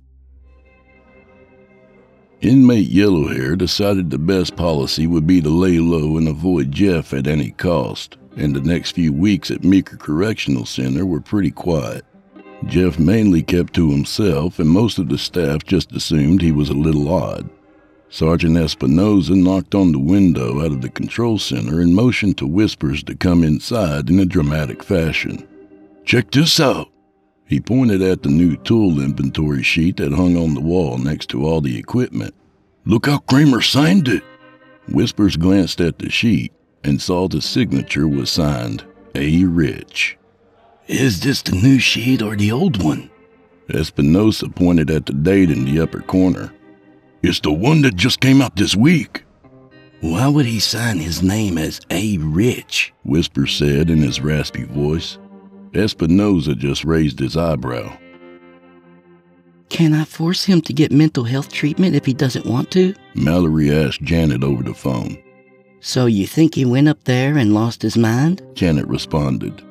[SPEAKER 2] Inmate Yellowhair decided the best policy would be to lay low and avoid Jeff at any cost, and the next few weeks at Meeker Correctional Center were pretty quiet. Jeff mainly kept to himself, and most of the staff just assumed he was a little odd. Sergeant Espinosa knocked on the window out of the control center and motioned to Whispers to come inside in a dramatic fashion. Check this out, he pointed at the new tool inventory sheet that hung on the wall next to all the equipment. Look how Kramer signed it. Whispers glanced at the sheet and saw the signature was signed A. Rich.
[SPEAKER 4] Is this the new sheet or the old one?
[SPEAKER 2] Espinosa pointed at the date in the upper corner. It's the one that just came out this week.
[SPEAKER 4] Why would he sign his name as A. Rich?
[SPEAKER 2] Whispers said in his raspy voice. Espinosa just raised his eyebrow.
[SPEAKER 4] Can I force him to get mental health treatment if he doesn't want to?
[SPEAKER 2] Mallory asked Janet over the phone.
[SPEAKER 4] So you think he went up there and lost his mind?
[SPEAKER 2] Janet responded.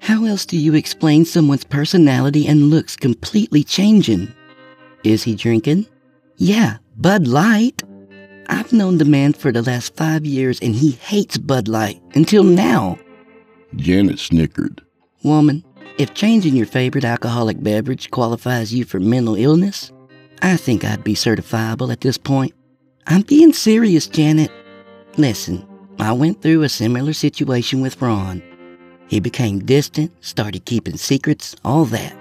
[SPEAKER 4] How else do you explain someone's personality and looks completely changing? Is he drinking? Yeah, Bud Light. I've known the man for the last five years and he hates Bud Light until now.
[SPEAKER 2] Janet snickered.
[SPEAKER 4] Woman, if changing your favorite alcoholic beverage qualifies you for mental illness, I think I'd be certifiable at this point. I'm being serious, Janet. Listen, I went through a similar situation with Ron. He became distant, started keeping secrets, all that.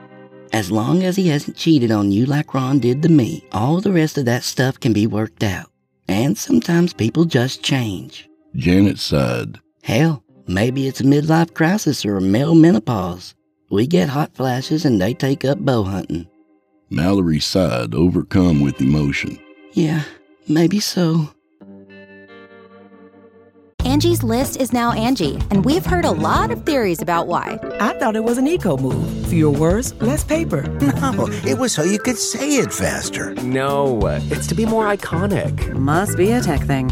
[SPEAKER 4] As long as he hasn't cheated on you like Ron did to me, all the rest of that stuff can be worked out. And sometimes people just change.
[SPEAKER 2] Janet sighed.
[SPEAKER 4] Hell, Maybe it's a midlife crisis or a male menopause. We get hot flashes and they take up bow hunting.
[SPEAKER 2] Mallory sighed, overcome with emotion.
[SPEAKER 4] Yeah, maybe so.
[SPEAKER 7] Angie's list is now Angi, and we've heard a lot of theories about why.
[SPEAKER 8] I thought it was an eco move. Fewer words, less paper.
[SPEAKER 9] No, it was so you could say it faster.
[SPEAKER 10] No, it's to be more iconic.
[SPEAKER 11] Must be a tech thing.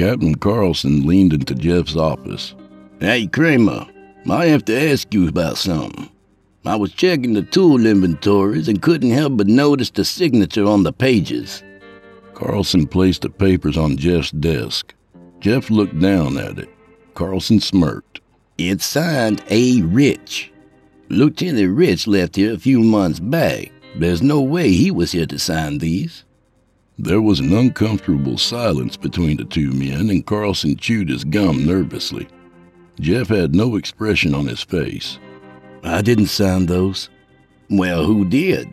[SPEAKER 2] Captain Carlson leaned into Jeff's office.
[SPEAKER 3] Hey, Kramer, I have to ask you about something. I was checking the tool inventories and couldn't help but notice the signature on the pages.
[SPEAKER 2] Carlson placed the papers on Jeff's desk. Jeff looked down at it. Carlson smirked.
[SPEAKER 3] It's signed A. Rich. Lieutenant Rich left here a few months back. There's no way he was here to sign these.
[SPEAKER 2] There was an uncomfortable silence between the two men, and Carlson chewed his gum nervously. Jeff had no expression on his face.
[SPEAKER 3] I didn't sign those. Well, who did?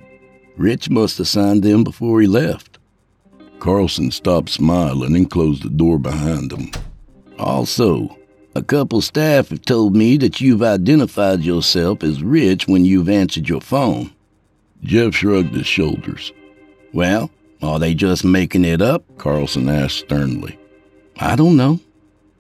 [SPEAKER 3] Rich must have signed them before he left.
[SPEAKER 2] Carlson stopped smiling and closed the door behind him.
[SPEAKER 3] Also, a couple staff have told me that you've identified yourself as Rich when you've answered your phone.
[SPEAKER 2] Jeff shrugged his shoulders.
[SPEAKER 3] Well, are they just making it up?
[SPEAKER 2] Carlson asked sternly.
[SPEAKER 3] I don't know.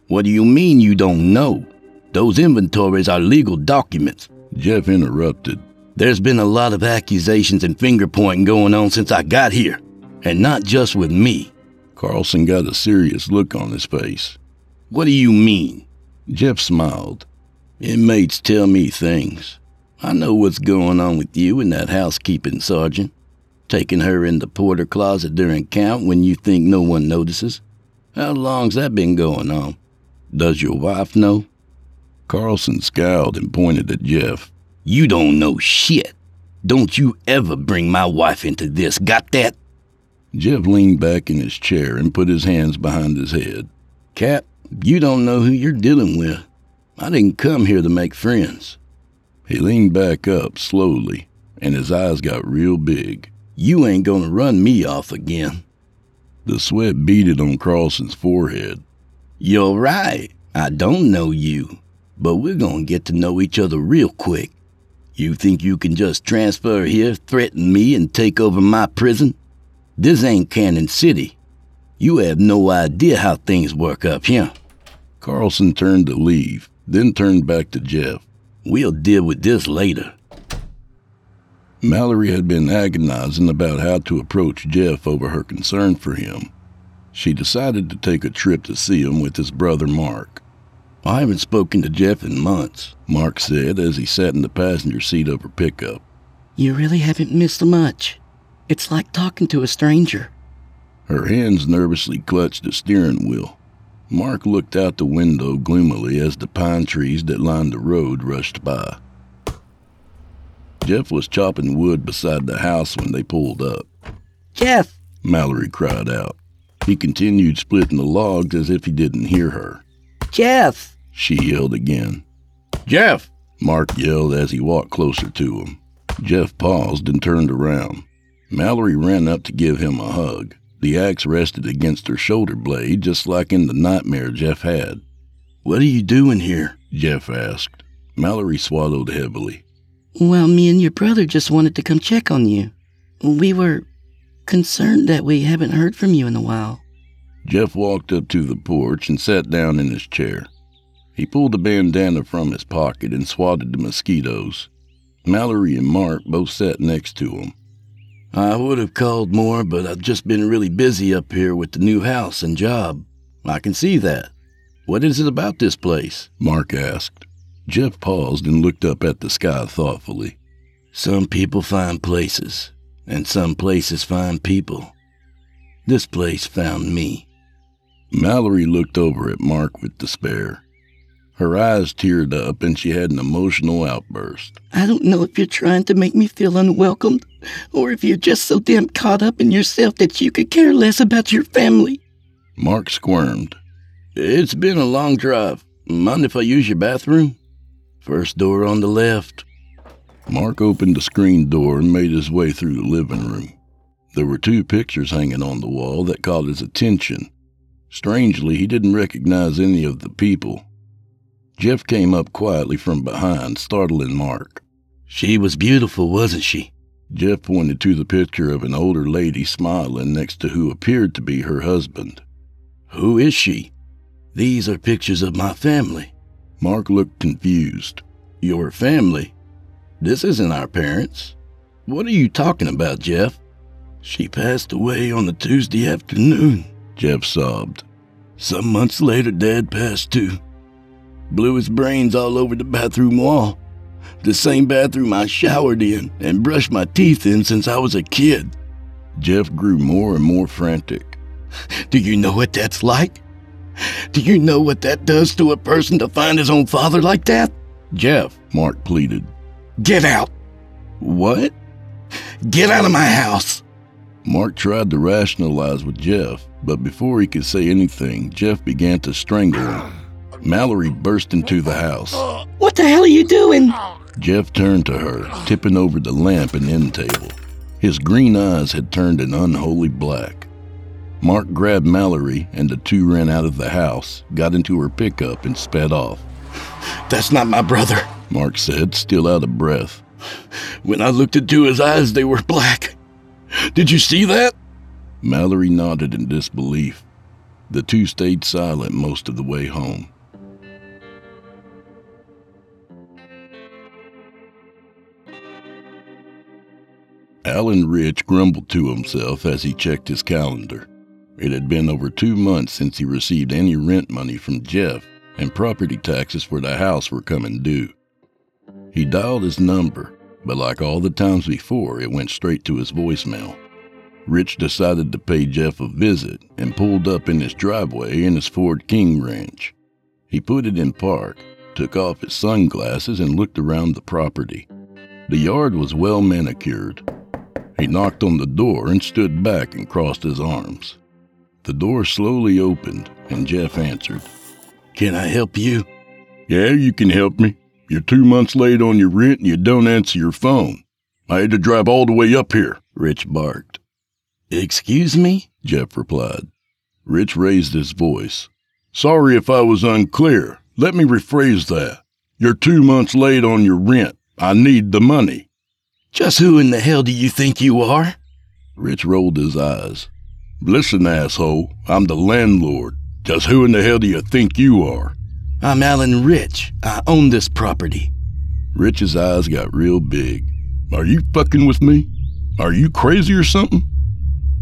[SPEAKER 3] What do you mean you don't know? Those inventories are legal documents.
[SPEAKER 2] Jeff interrupted.
[SPEAKER 3] There's been a lot of accusations and finger pointing going on since I got here, and not just with me.
[SPEAKER 2] Carlson got a serious look on his face.
[SPEAKER 3] What do you mean?
[SPEAKER 2] Jeff smiled.
[SPEAKER 3] Inmates tell me things. I know what's going on with you and that housekeeping sergeant. Taking her in the porter closet during count when you think no one notices. How long's that been going on? Does your wife know?
[SPEAKER 2] Carlson scowled and pointed at Jeff.
[SPEAKER 3] You don't know shit. Don't you ever bring my wife into this, got that?
[SPEAKER 2] Jeff leaned back in his chair and put his hands behind his head.
[SPEAKER 3] Cap, you don't know who you're dealing with. I didn't come here to make friends.
[SPEAKER 2] He leaned back up slowly, and his eyes got real big.
[SPEAKER 3] You ain't gonna run me off again.
[SPEAKER 2] The sweat beaded on Carlson's forehead.
[SPEAKER 3] You're right. I don't know you, but we're gonna get to know each other real quick. You think you can just transfer here, threaten me, and take over my prison? This ain't Cañon City. You have no idea how things work up here.
[SPEAKER 2] Carlson turned to leave, then turned back to Jeff.
[SPEAKER 3] We'll deal with this later.
[SPEAKER 2] Mallory had been agonizing about how to approach Jeff over her concern for him. She decided to take a trip to see him with his brother Mark.
[SPEAKER 3] I haven't spoken to Jeff in months,
[SPEAKER 2] Mark said as he sat in the passenger seat of her pickup.
[SPEAKER 4] You really haven't missed much. It's like talking to a stranger.
[SPEAKER 2] Her hands nervously clutched the steering wheel. Mark looked out the window gloomily as the pine trees that lined the road rushed by. Jeff was chopping wood beside the house when they pulled up.
[SPEAKER 4] Jeff!
[SPEAKER 2] Mallory cried out. He continued splitting the logs as if he didn't hear her.
[SPEAKER 4] Jeff!
[SPEAKER 2] She yelled again.
[SPEAKER 3] Jeff!
[SPEAKER 2] Mark yelled as he walked closer to him. Jeff paused and turned around. Mallory ran up to give him a hug. The axe rested against her shoulder blade, just like in the nightmare Jeff had.
[SPEAKER 3] What are you doing here?
[SPEAKER 2] Jeff asked. Mallory swallowed heavily.
[SPEAKER 4] Well, me and your brother just wanted to come check on you. We were concerned that we haven't heard from you in a while.
[SPEAKER 2] Jeff walked up to the porch and sat down in his chair. He pulled a bandana from his pocket and swatted the mosquitoes. Mallory and Mark both sat next to him.
[SPEAKER 3] I would have called more, but I've just been really busy up here with the new house and job. I can see that. What is it about this place?
[SPEAKER 2] Mark asked. Jeff paused and looked up at the sky thoughtfully.
[SPEAKER 3] Some people find places, and some places find people. This place found me.
[SPEAKER 2] Mallory looked over at Mark with despair. Her eyes teared up and she had an emotional outburst.
[SPEAKER 4] I don't know if you're trying to make me feel unwelcomed, or if you're just so damn caught up in yourself that you could care less about your family.
[SPEAKER 2] Mark squirmed.
[SPEAKER 3] It's been a long drive. Mind if I use your bathroom? First door on the left.
[SPEAKER 2] Mark opened the screen door and made his way through the living room. There were two pictures hanging on the wall that caught his attention. Strangely, he didn't recognize any of the people. Jeff came up quietly from behind, startling Mark.
[SPEAKER 3] She was beautiful, wasn't she?
[SPEAKER 2] Jeff pointed to the picture of an older lady smiling next to who appeared to be her husband.
[SPEAKER 3] Who is she? These are pictures of my family.
[SPEAKER 2] Mark looked confused.
[SPEAKER 3] Your family? This isn't our parents. What are you talking about, Jeff? She passed away on a Tuesday afternoon,
[SPEAKER 2] Jeff sobbed.
[SPEAKER 3] Some months later, Dad passed too. Blew his brains all over the bathroom wall. The same bathroom I showered in and brushed my teeth in since I was a kid.
[SPEAKER 2] Jeff grew more and more frantic.
[SPEAKER 3] Do you know what that's like? Do you know what that does to a person to find his own father like that?
[SPEAKER 2] Jeff, Mark pleaded.
[SPEAKER 3] Get out.
[SPEAKER 2] What?
[SPEAKER 3] Get out of my house.
[SPEAKER 2] Mark tried to rationalize with Jeff, but before he could say anything, Jeff began to strangle him. Mallory burst into the house.
[SPEAKER 4] What the hell are you doing?
[SPEAKER 2] Jeff turned to her, tipping over the lamp and end table. His green eyes had turned an unholy black. Mark grabbed Mallory, and the two ran out of the house, got into her pickup, and sped off.
[SPEAKER 3] That's not my brother,
[SPEAKER 2] Mark said, still out of breath.
[SPEAKER 3] When I looked into his eyes, they were black. Did you see that?
[SPEAKER 2] Mallory nodded in disbelief. The two stayed silent most of the way home. Alan Rich grumbled to himself as he checked his calendar. It had been over two months since he received any rent money from Jeff, and property taxes for the house were coming due. He dialed his number, but like all the times before, it went straight to his voicemail. Rich decided to pay Jeff a visit and pulled up in his driveway in his Ford King Ranch. He put it in park, took off his sunglasses, and looked around the property. The yard was well manicured. He knocked on the door and stood back and crossed his arms. The door slowly opened, and Jeff answered.
[SPEAKER 3] Can I help you?
[SPEAKER 2] Yeah, you can help me. You're two months late on your rent and you don't answer your phone. I had to drive all the way up here, Rich barked.
[SPEAKER 3] Excuse me?
[SPEAKER 2] Jeff replied. Rich raised his voice. Sorry if I was unclear. Let me rephrase that. You're two months late on your rent. I need the money.
[SPEAKER 3] Just who in the hell do you think you are?
[SPEAKER 2] Rich rolled his eyes. Listen, asshole, I'm the landlord. Just who in the hell do you think you are?
[SPEAKER 3] I'm Alan Rich. I own this property.
[SPEAKER 2] Rich's eyes got real big. Are you fucking with me? Are you crazy or something?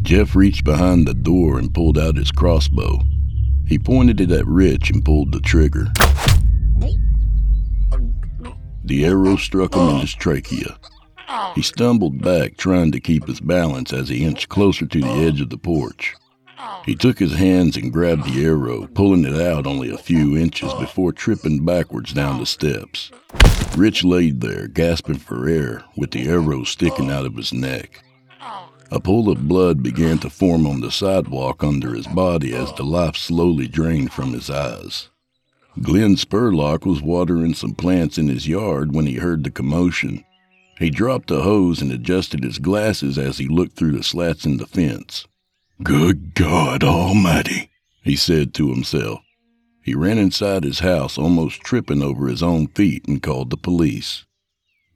[SPEAKER 2] Jeff reached behind the door and pulled out his crossbow. He pointed it at Rich and pulled the trigger. The arrow struck him in his trachea. He stumbled back, trying to keep his balance as he inched closer to the edge of the porch. He took his hands and grabbed the arrow, pulling it out only a few inches before tripping backwards down the steps. Rich laid there, gasping for air, with the arrow sticking out of his neck. A pool of blood began to form on the sidewalk under his body as the life slowly drained from his eyes. Glenn Spurlock was watering some plants in his yard when he heard the commotion. He dropped the hose and adjusted his glasses as he looked through the slats in the fence. Good God Almighty, he said to himself. He ran inside his house, almost tripping over his own feet, and called the police.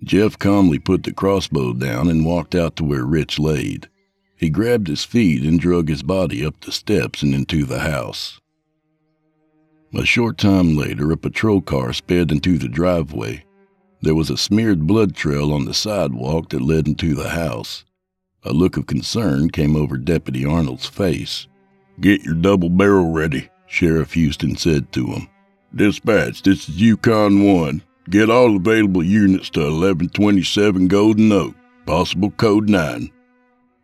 [SPEAKER 2] Jeff calmly put the crossbow down and walked out to where Rich laid. He grabbed his feet and drug his body up the steps and into the house. A short time later, a patrol car sped into the driveway. There was a smeared blood trail on the sidewalk that led into the house. A look of concern came over Deputy Arnold's face. Get your double barrel ready. Sheriff Houston said to him. Dispatch, this is Yukon 1. Get all available units to 1127 Golden Oak, possible code 9.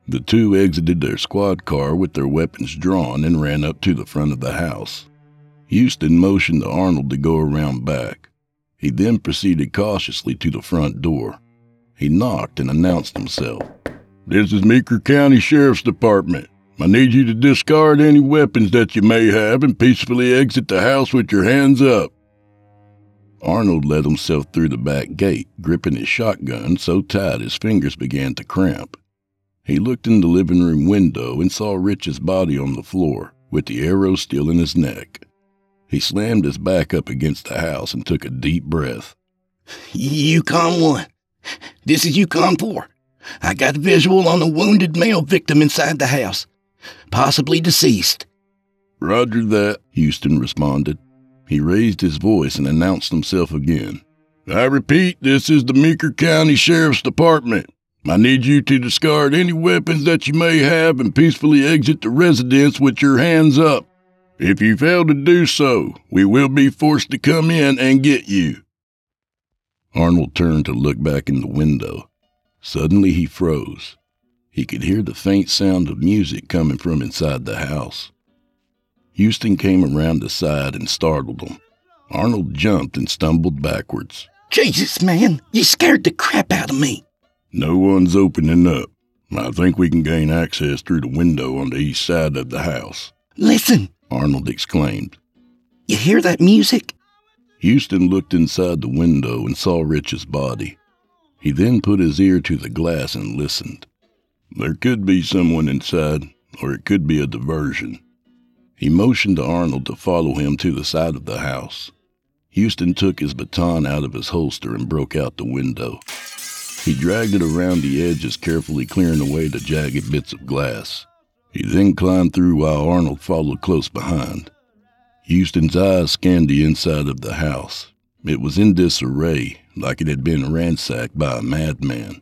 [SPEAKER 2] The two exited their squad car with their weapons drawn and ran up to the front of the house. Houston motioned to Arnold to go around back. He then proceeded cautiously to the front door. He knocked and announced himself. This is Meeker County Sheriff's Department. I need you to discard any weapons that you may have and peacefully exit the house with your hands up. Arnold let himself through the back gate, gripping his shotgun so tight his fingers began to cramp. He looked in the living room window and saw Rich's body on the floor, with the arrow still in his neck. He slammed his back up against the house and took a deep breath.
[SPEAKER 3] Yukon 1. This is Yukon 4. I got a visual on a wounded male victim inside the house possibly deceased.
[SPEAKER 2] Roger that, Houston responded. He raised his voice and announced himself again. I repeat, this is the Meeker County Sheriff's Department. I need you to discard any weapons that you may have and peacefully exit the residence with your hands up. If you fail to do so, we will be forced to come in and get you. Arnold turned to look back in the window. Suddenly he froze. He could hear the faint sound of music coming from inside the house. Houston came around the side and startled him. Arnold jumped and stumbled backwards.
[SPEAKER 3] Jesus, man, you scared the crap out of me.
[SPEAKER 2] No one's opening up. I think we can gain access through the window on the east side of the house.
[SPEAKER 3] Listen,
[SPEAKER 2] Arnold exclaimed.
[SPEAKER 3] You hear that music?
[SPEAKER 2] Houston looked inside the window and saw Rich's body. He then put his ear to the glass and listened. There could be someone inside, or it could be a diversion. He motioned to Arnold to follow him to the side of the house. Houston took his baton out of his holster and broke out the window. He dragged it around the edges, carefully clearing away the jagged bits of glass. He then climbed through while Arnold followed close behind. Houston's eyes scanned the inside of the house. It was in disarray, like it had been ransacked by a madman.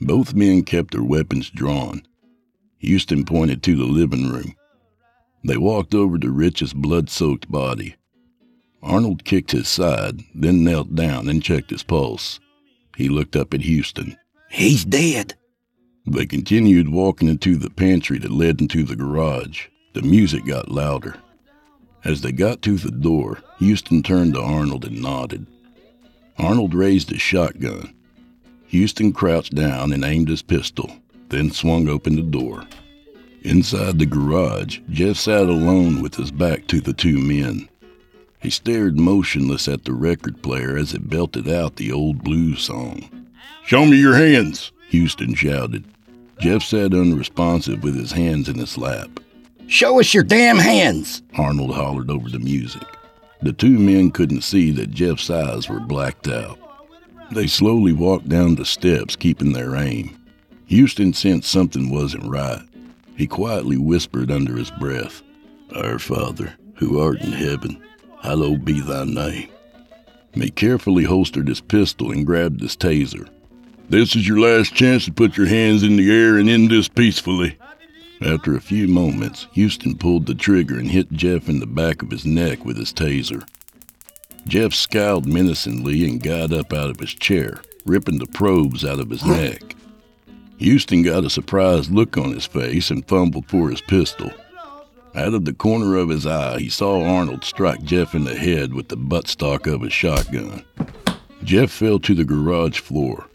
[SPEAKER 2] Both men kept their weapons drawn. Houston pointed to the living room. They walked over to Rich's blood soaked body. Arnold kicked his side, then knelt down and checked his pulse. He looked up at Houston.
[SPEAKER 3] He's dead.
[SPEAKER 2] They continued walking into the pantry that led into the garage. The music got louder. As they got to the door, Houston turned to Arnold and nodded. Arnold raised his shotgun. Houston crouched down and aimed his pistol, then swung open the door. Inside the garage, Jeff sat alone with his back to the two men. He stared motionless at the record player as it belted out the old blues song. Show me your hands, Houston shouted. Jeff sat unresponsive with his hands in his lap.
[SPEAKER 3] Show us your damn hands,
[SPEAKER 2] Arnold hollered over the music. The two men couldn't see that Jeff's eyes were blacked out. They slowly walked down the steps, keeping their aim. Houston sensed something wasn't right. He quietly whispered under his breath, Our Father, who art in heaven, hallowed be thy name. He carefully holstered his pistol and grabbed his taser. This is your last chance to put your hands in the air and end this peacefully. After a few moments, Houston pulled the trigger and hit Jeff in the back of his neck with his taser. Jeff scowled menacingly and got up out of his chair, ripping the probes out of his neck. Houston got a surprised look on his face and fumbled for his pistol. Out of the corner of his eye, he saw Arnold strike Jeff in the head with the buttstock of his shotgun. Jeff fell to the garage floor.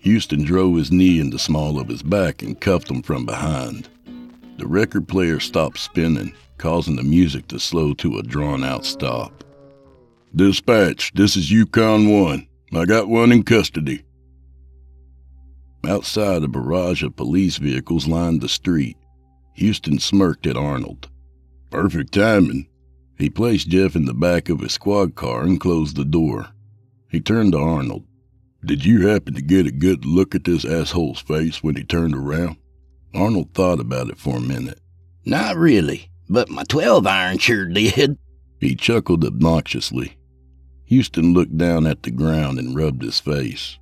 [SPEAKER 2] Houston drove his knee in the small of his back and cuffed him from behind. The record player stopped spinning, causing the music to slow to a drawn out stop. Dispatch, this is Yukon 1. I got one in custody. Outside, a barrage of police vehicles lined the street. Houston smirked at Arnold. Perfect timing. He placed Jeff in the back of his squad car and closed the door. He turned to Arnold. Did you happen to get a good look at this asshole's face when he turned around? Arnold thought about it for a minute.
[SPEAKER 3] Not really, but my 12 iron sure did.
[SPEAKER 2] He chuckled obnoxiously. Houston looked down at the ground and rubbed his face.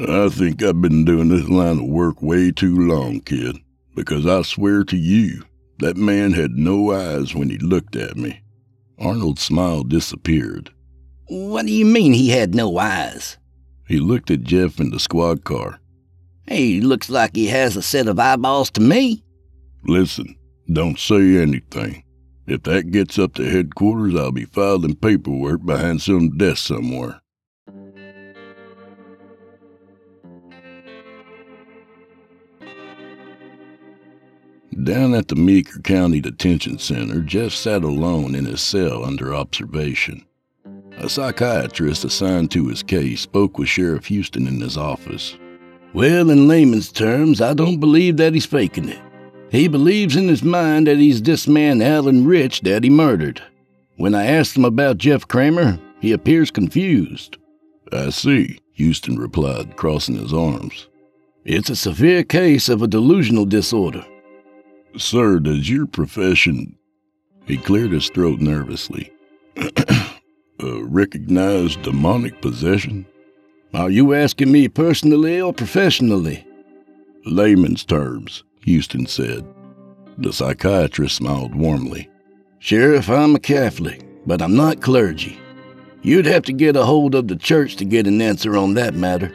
[SPEAKER 2] I think I've been doing this line of work way too long, kid, because I swear to you, That man had no eyes when he looked at me. Arnold's smile disappeared.
[SPEAKER 4] What do you mean he had no eyes?
[SPEAKER 2] He looked at Jeff in the squad car.
[SPEAKER 4] Hey, looks like he has a set of eyeballs to me.
[SPEAKER 2] Listen, don't say anything. If that gets up to headquarters, I'll be filing paperwork behind some desk somewhere. Down at the Meeker County Detention Center, Jeff sat alone in his cell under observation. A psychiatrist assigned to his case spoke with Sheriff Houston in his office.
[SPEAKER 3] Well, in layman's terms, I don't believe that he's faking it. He believes in his mind that he's this man Alan Rich that he murdered. When I asked him about Jeff Kramer, he appears confused.
[SPEAKER 2] I see, Houston replied, crossing his arms.
[SPEAKER 3] It's a severe case of a delusional disorder.
[SPEAKER 2] Sir, does your profession. He cleared his throat nervously. uh, recognize demonic possession?
[SPEAKER 3] Are you asking me personally or professionally?
[SPEAKER 2] Layman's terms, Houston said. The psychiatrist smiled warmly.
[SPEAKER 3] Sheriff, I'm a Catholic, but I'm not clergy. You'd have to get a hold of the church to get an answer on that matter.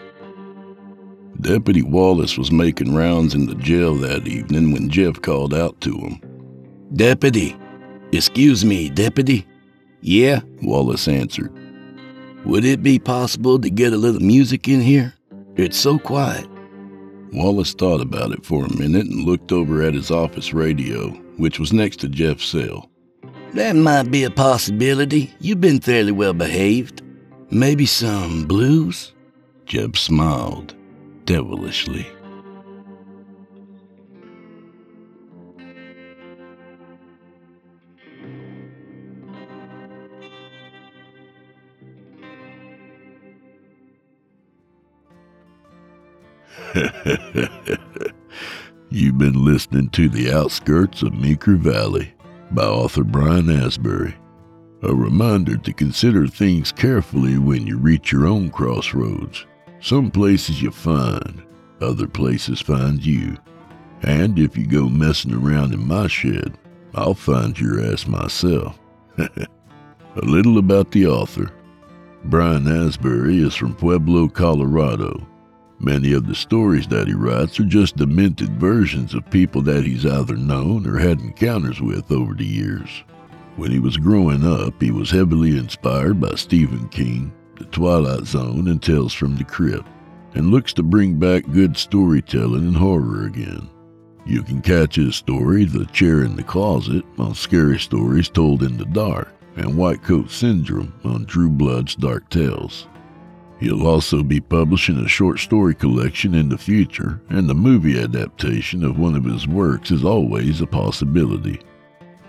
[SPEAKER 2] Deputy Wallace was making rounds in the jail that evening when Jeff called out to him.
[SPEAKER 3] Deputy. Excuse me, Deputy.
[SPEAKER 2] Yeah, Wallace answered.
[SPEAKER 3] Would it be possible to get a little music in here? It's so quiet.
[SPEAKER 2] Wallace thought about it for a minute and looked over at his office radio, which was next to Jeff's cell.
[SPEAKER 3] That might be a possibility. You've been fairly well behaved. Maybe some blues?
[SPEAKER 2] Jeff smiled devilishly. You've been listening to The Outskirts of Meeker Valley by author Brian Asbury. A reminder to consider things carefully when you reach your own crossroads. Some places you find, other places find you. And if you go messing around in my shed, I'll find your ass myself. A little about the author. Brian Asbury is from Pueblo, Colorado. Many of the stories that he writes are just demented versions of people that he's either known or had encounters with over the years. When he was growing up, he was heavily inspired by Stephen King, The Twilight Zone, and Tales from the Crypt, and looks to bring back good storytelling and horror again. You can catch his story, The Chair in the Closet, on Scary Stories Told in the Dark, and White Coat Syndrome on Drew Blood's Dark Tales. He'll also be publishing a short story collection in the future, and the movie adaptation of one of his works is always a possibility.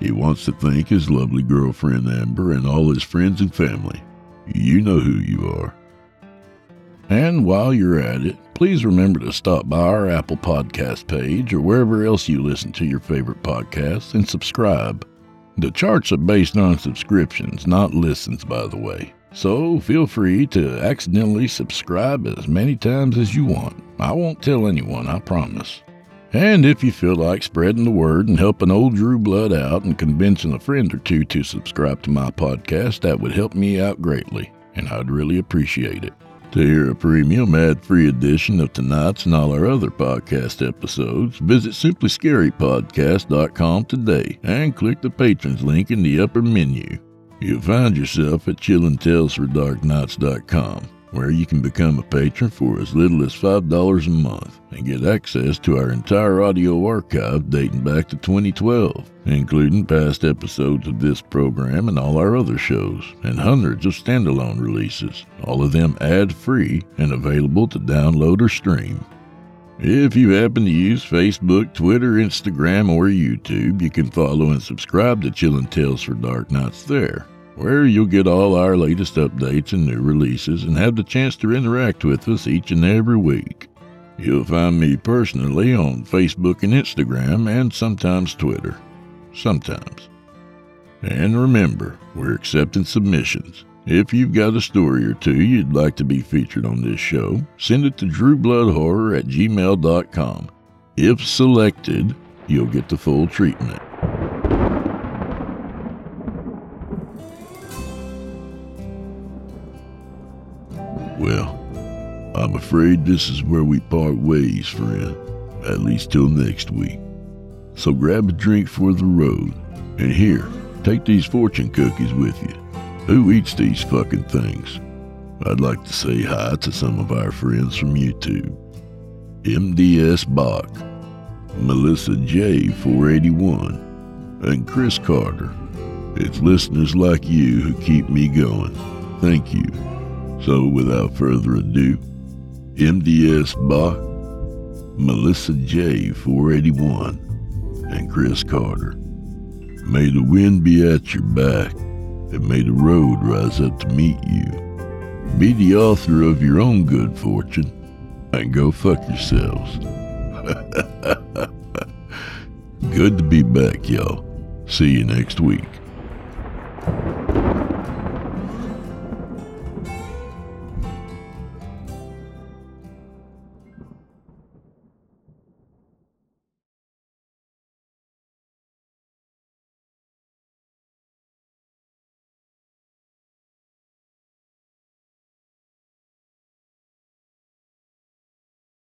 [SPEAKER 2] He wants to thank his lovely girlfriend Amber and all his friends and family. You know who you are. And while you're at it, please remember to stop by our Apple Podcast page or wherever else you listen to your favorite podcasts and subscribe. The charts are based on subscriptions, not listens, by the way. So feel free to accidentally subscribe as many times as you want. I won't tell anyone, I promise. And if you feel like spreading the word and helping old Drew Blood out and convincing a friend or two to subscribe to my podcast, that would help me out greatly, and I'd really appreciate it. To hear a premium ad free edition of tonight's and all our other podcast episodes, visit simplyscarypodcast.com today and click the patrons link in the upper menu. You'll find yourself at chillintalesfordarknights.com, where you can become a patron for as little as $5 a month and get access to our entire audio archive dating back to 2012, including past episodes of this program and all our other shows, and hundreds of standalone releases, all of them ad free and available to download or stream. If you happen to use Facebook, Twitter, Instagram, or YouTube, you can follow and subscribe to Chillin' Tales for Dark Nights there, where you'll get all our latest updates and new releases and have the chance to interact with us each and every week. You'll find me personally on Facebook and Instagram, and sometimes Twitter. Sometimes. And remember, we're accepting submissions. If you've got a story or two you'd like to be featured on this show, send it to drewbloodhorror at gmail.com. If selected, you'll get the full treatment. Well, I'm afraid this is where we part ways, friend, at least till next week. So grab a drink for the road, and here, take these fortune cookies with you. Who eats these fucking things? I'd like to say hi to some of our friends from YouTube. MDS Bach, Melissa J 481, and Chris Carter. It's listeners like you who keep me going. Thank you. So without further ado, MDS Bach, Melissa J 481, and Chris Carter. May the wind be at your back, and may the road rise up to meet you. Be the author of your own good fortune, and go fuck yourselves. good to be back, y'all. See you next week.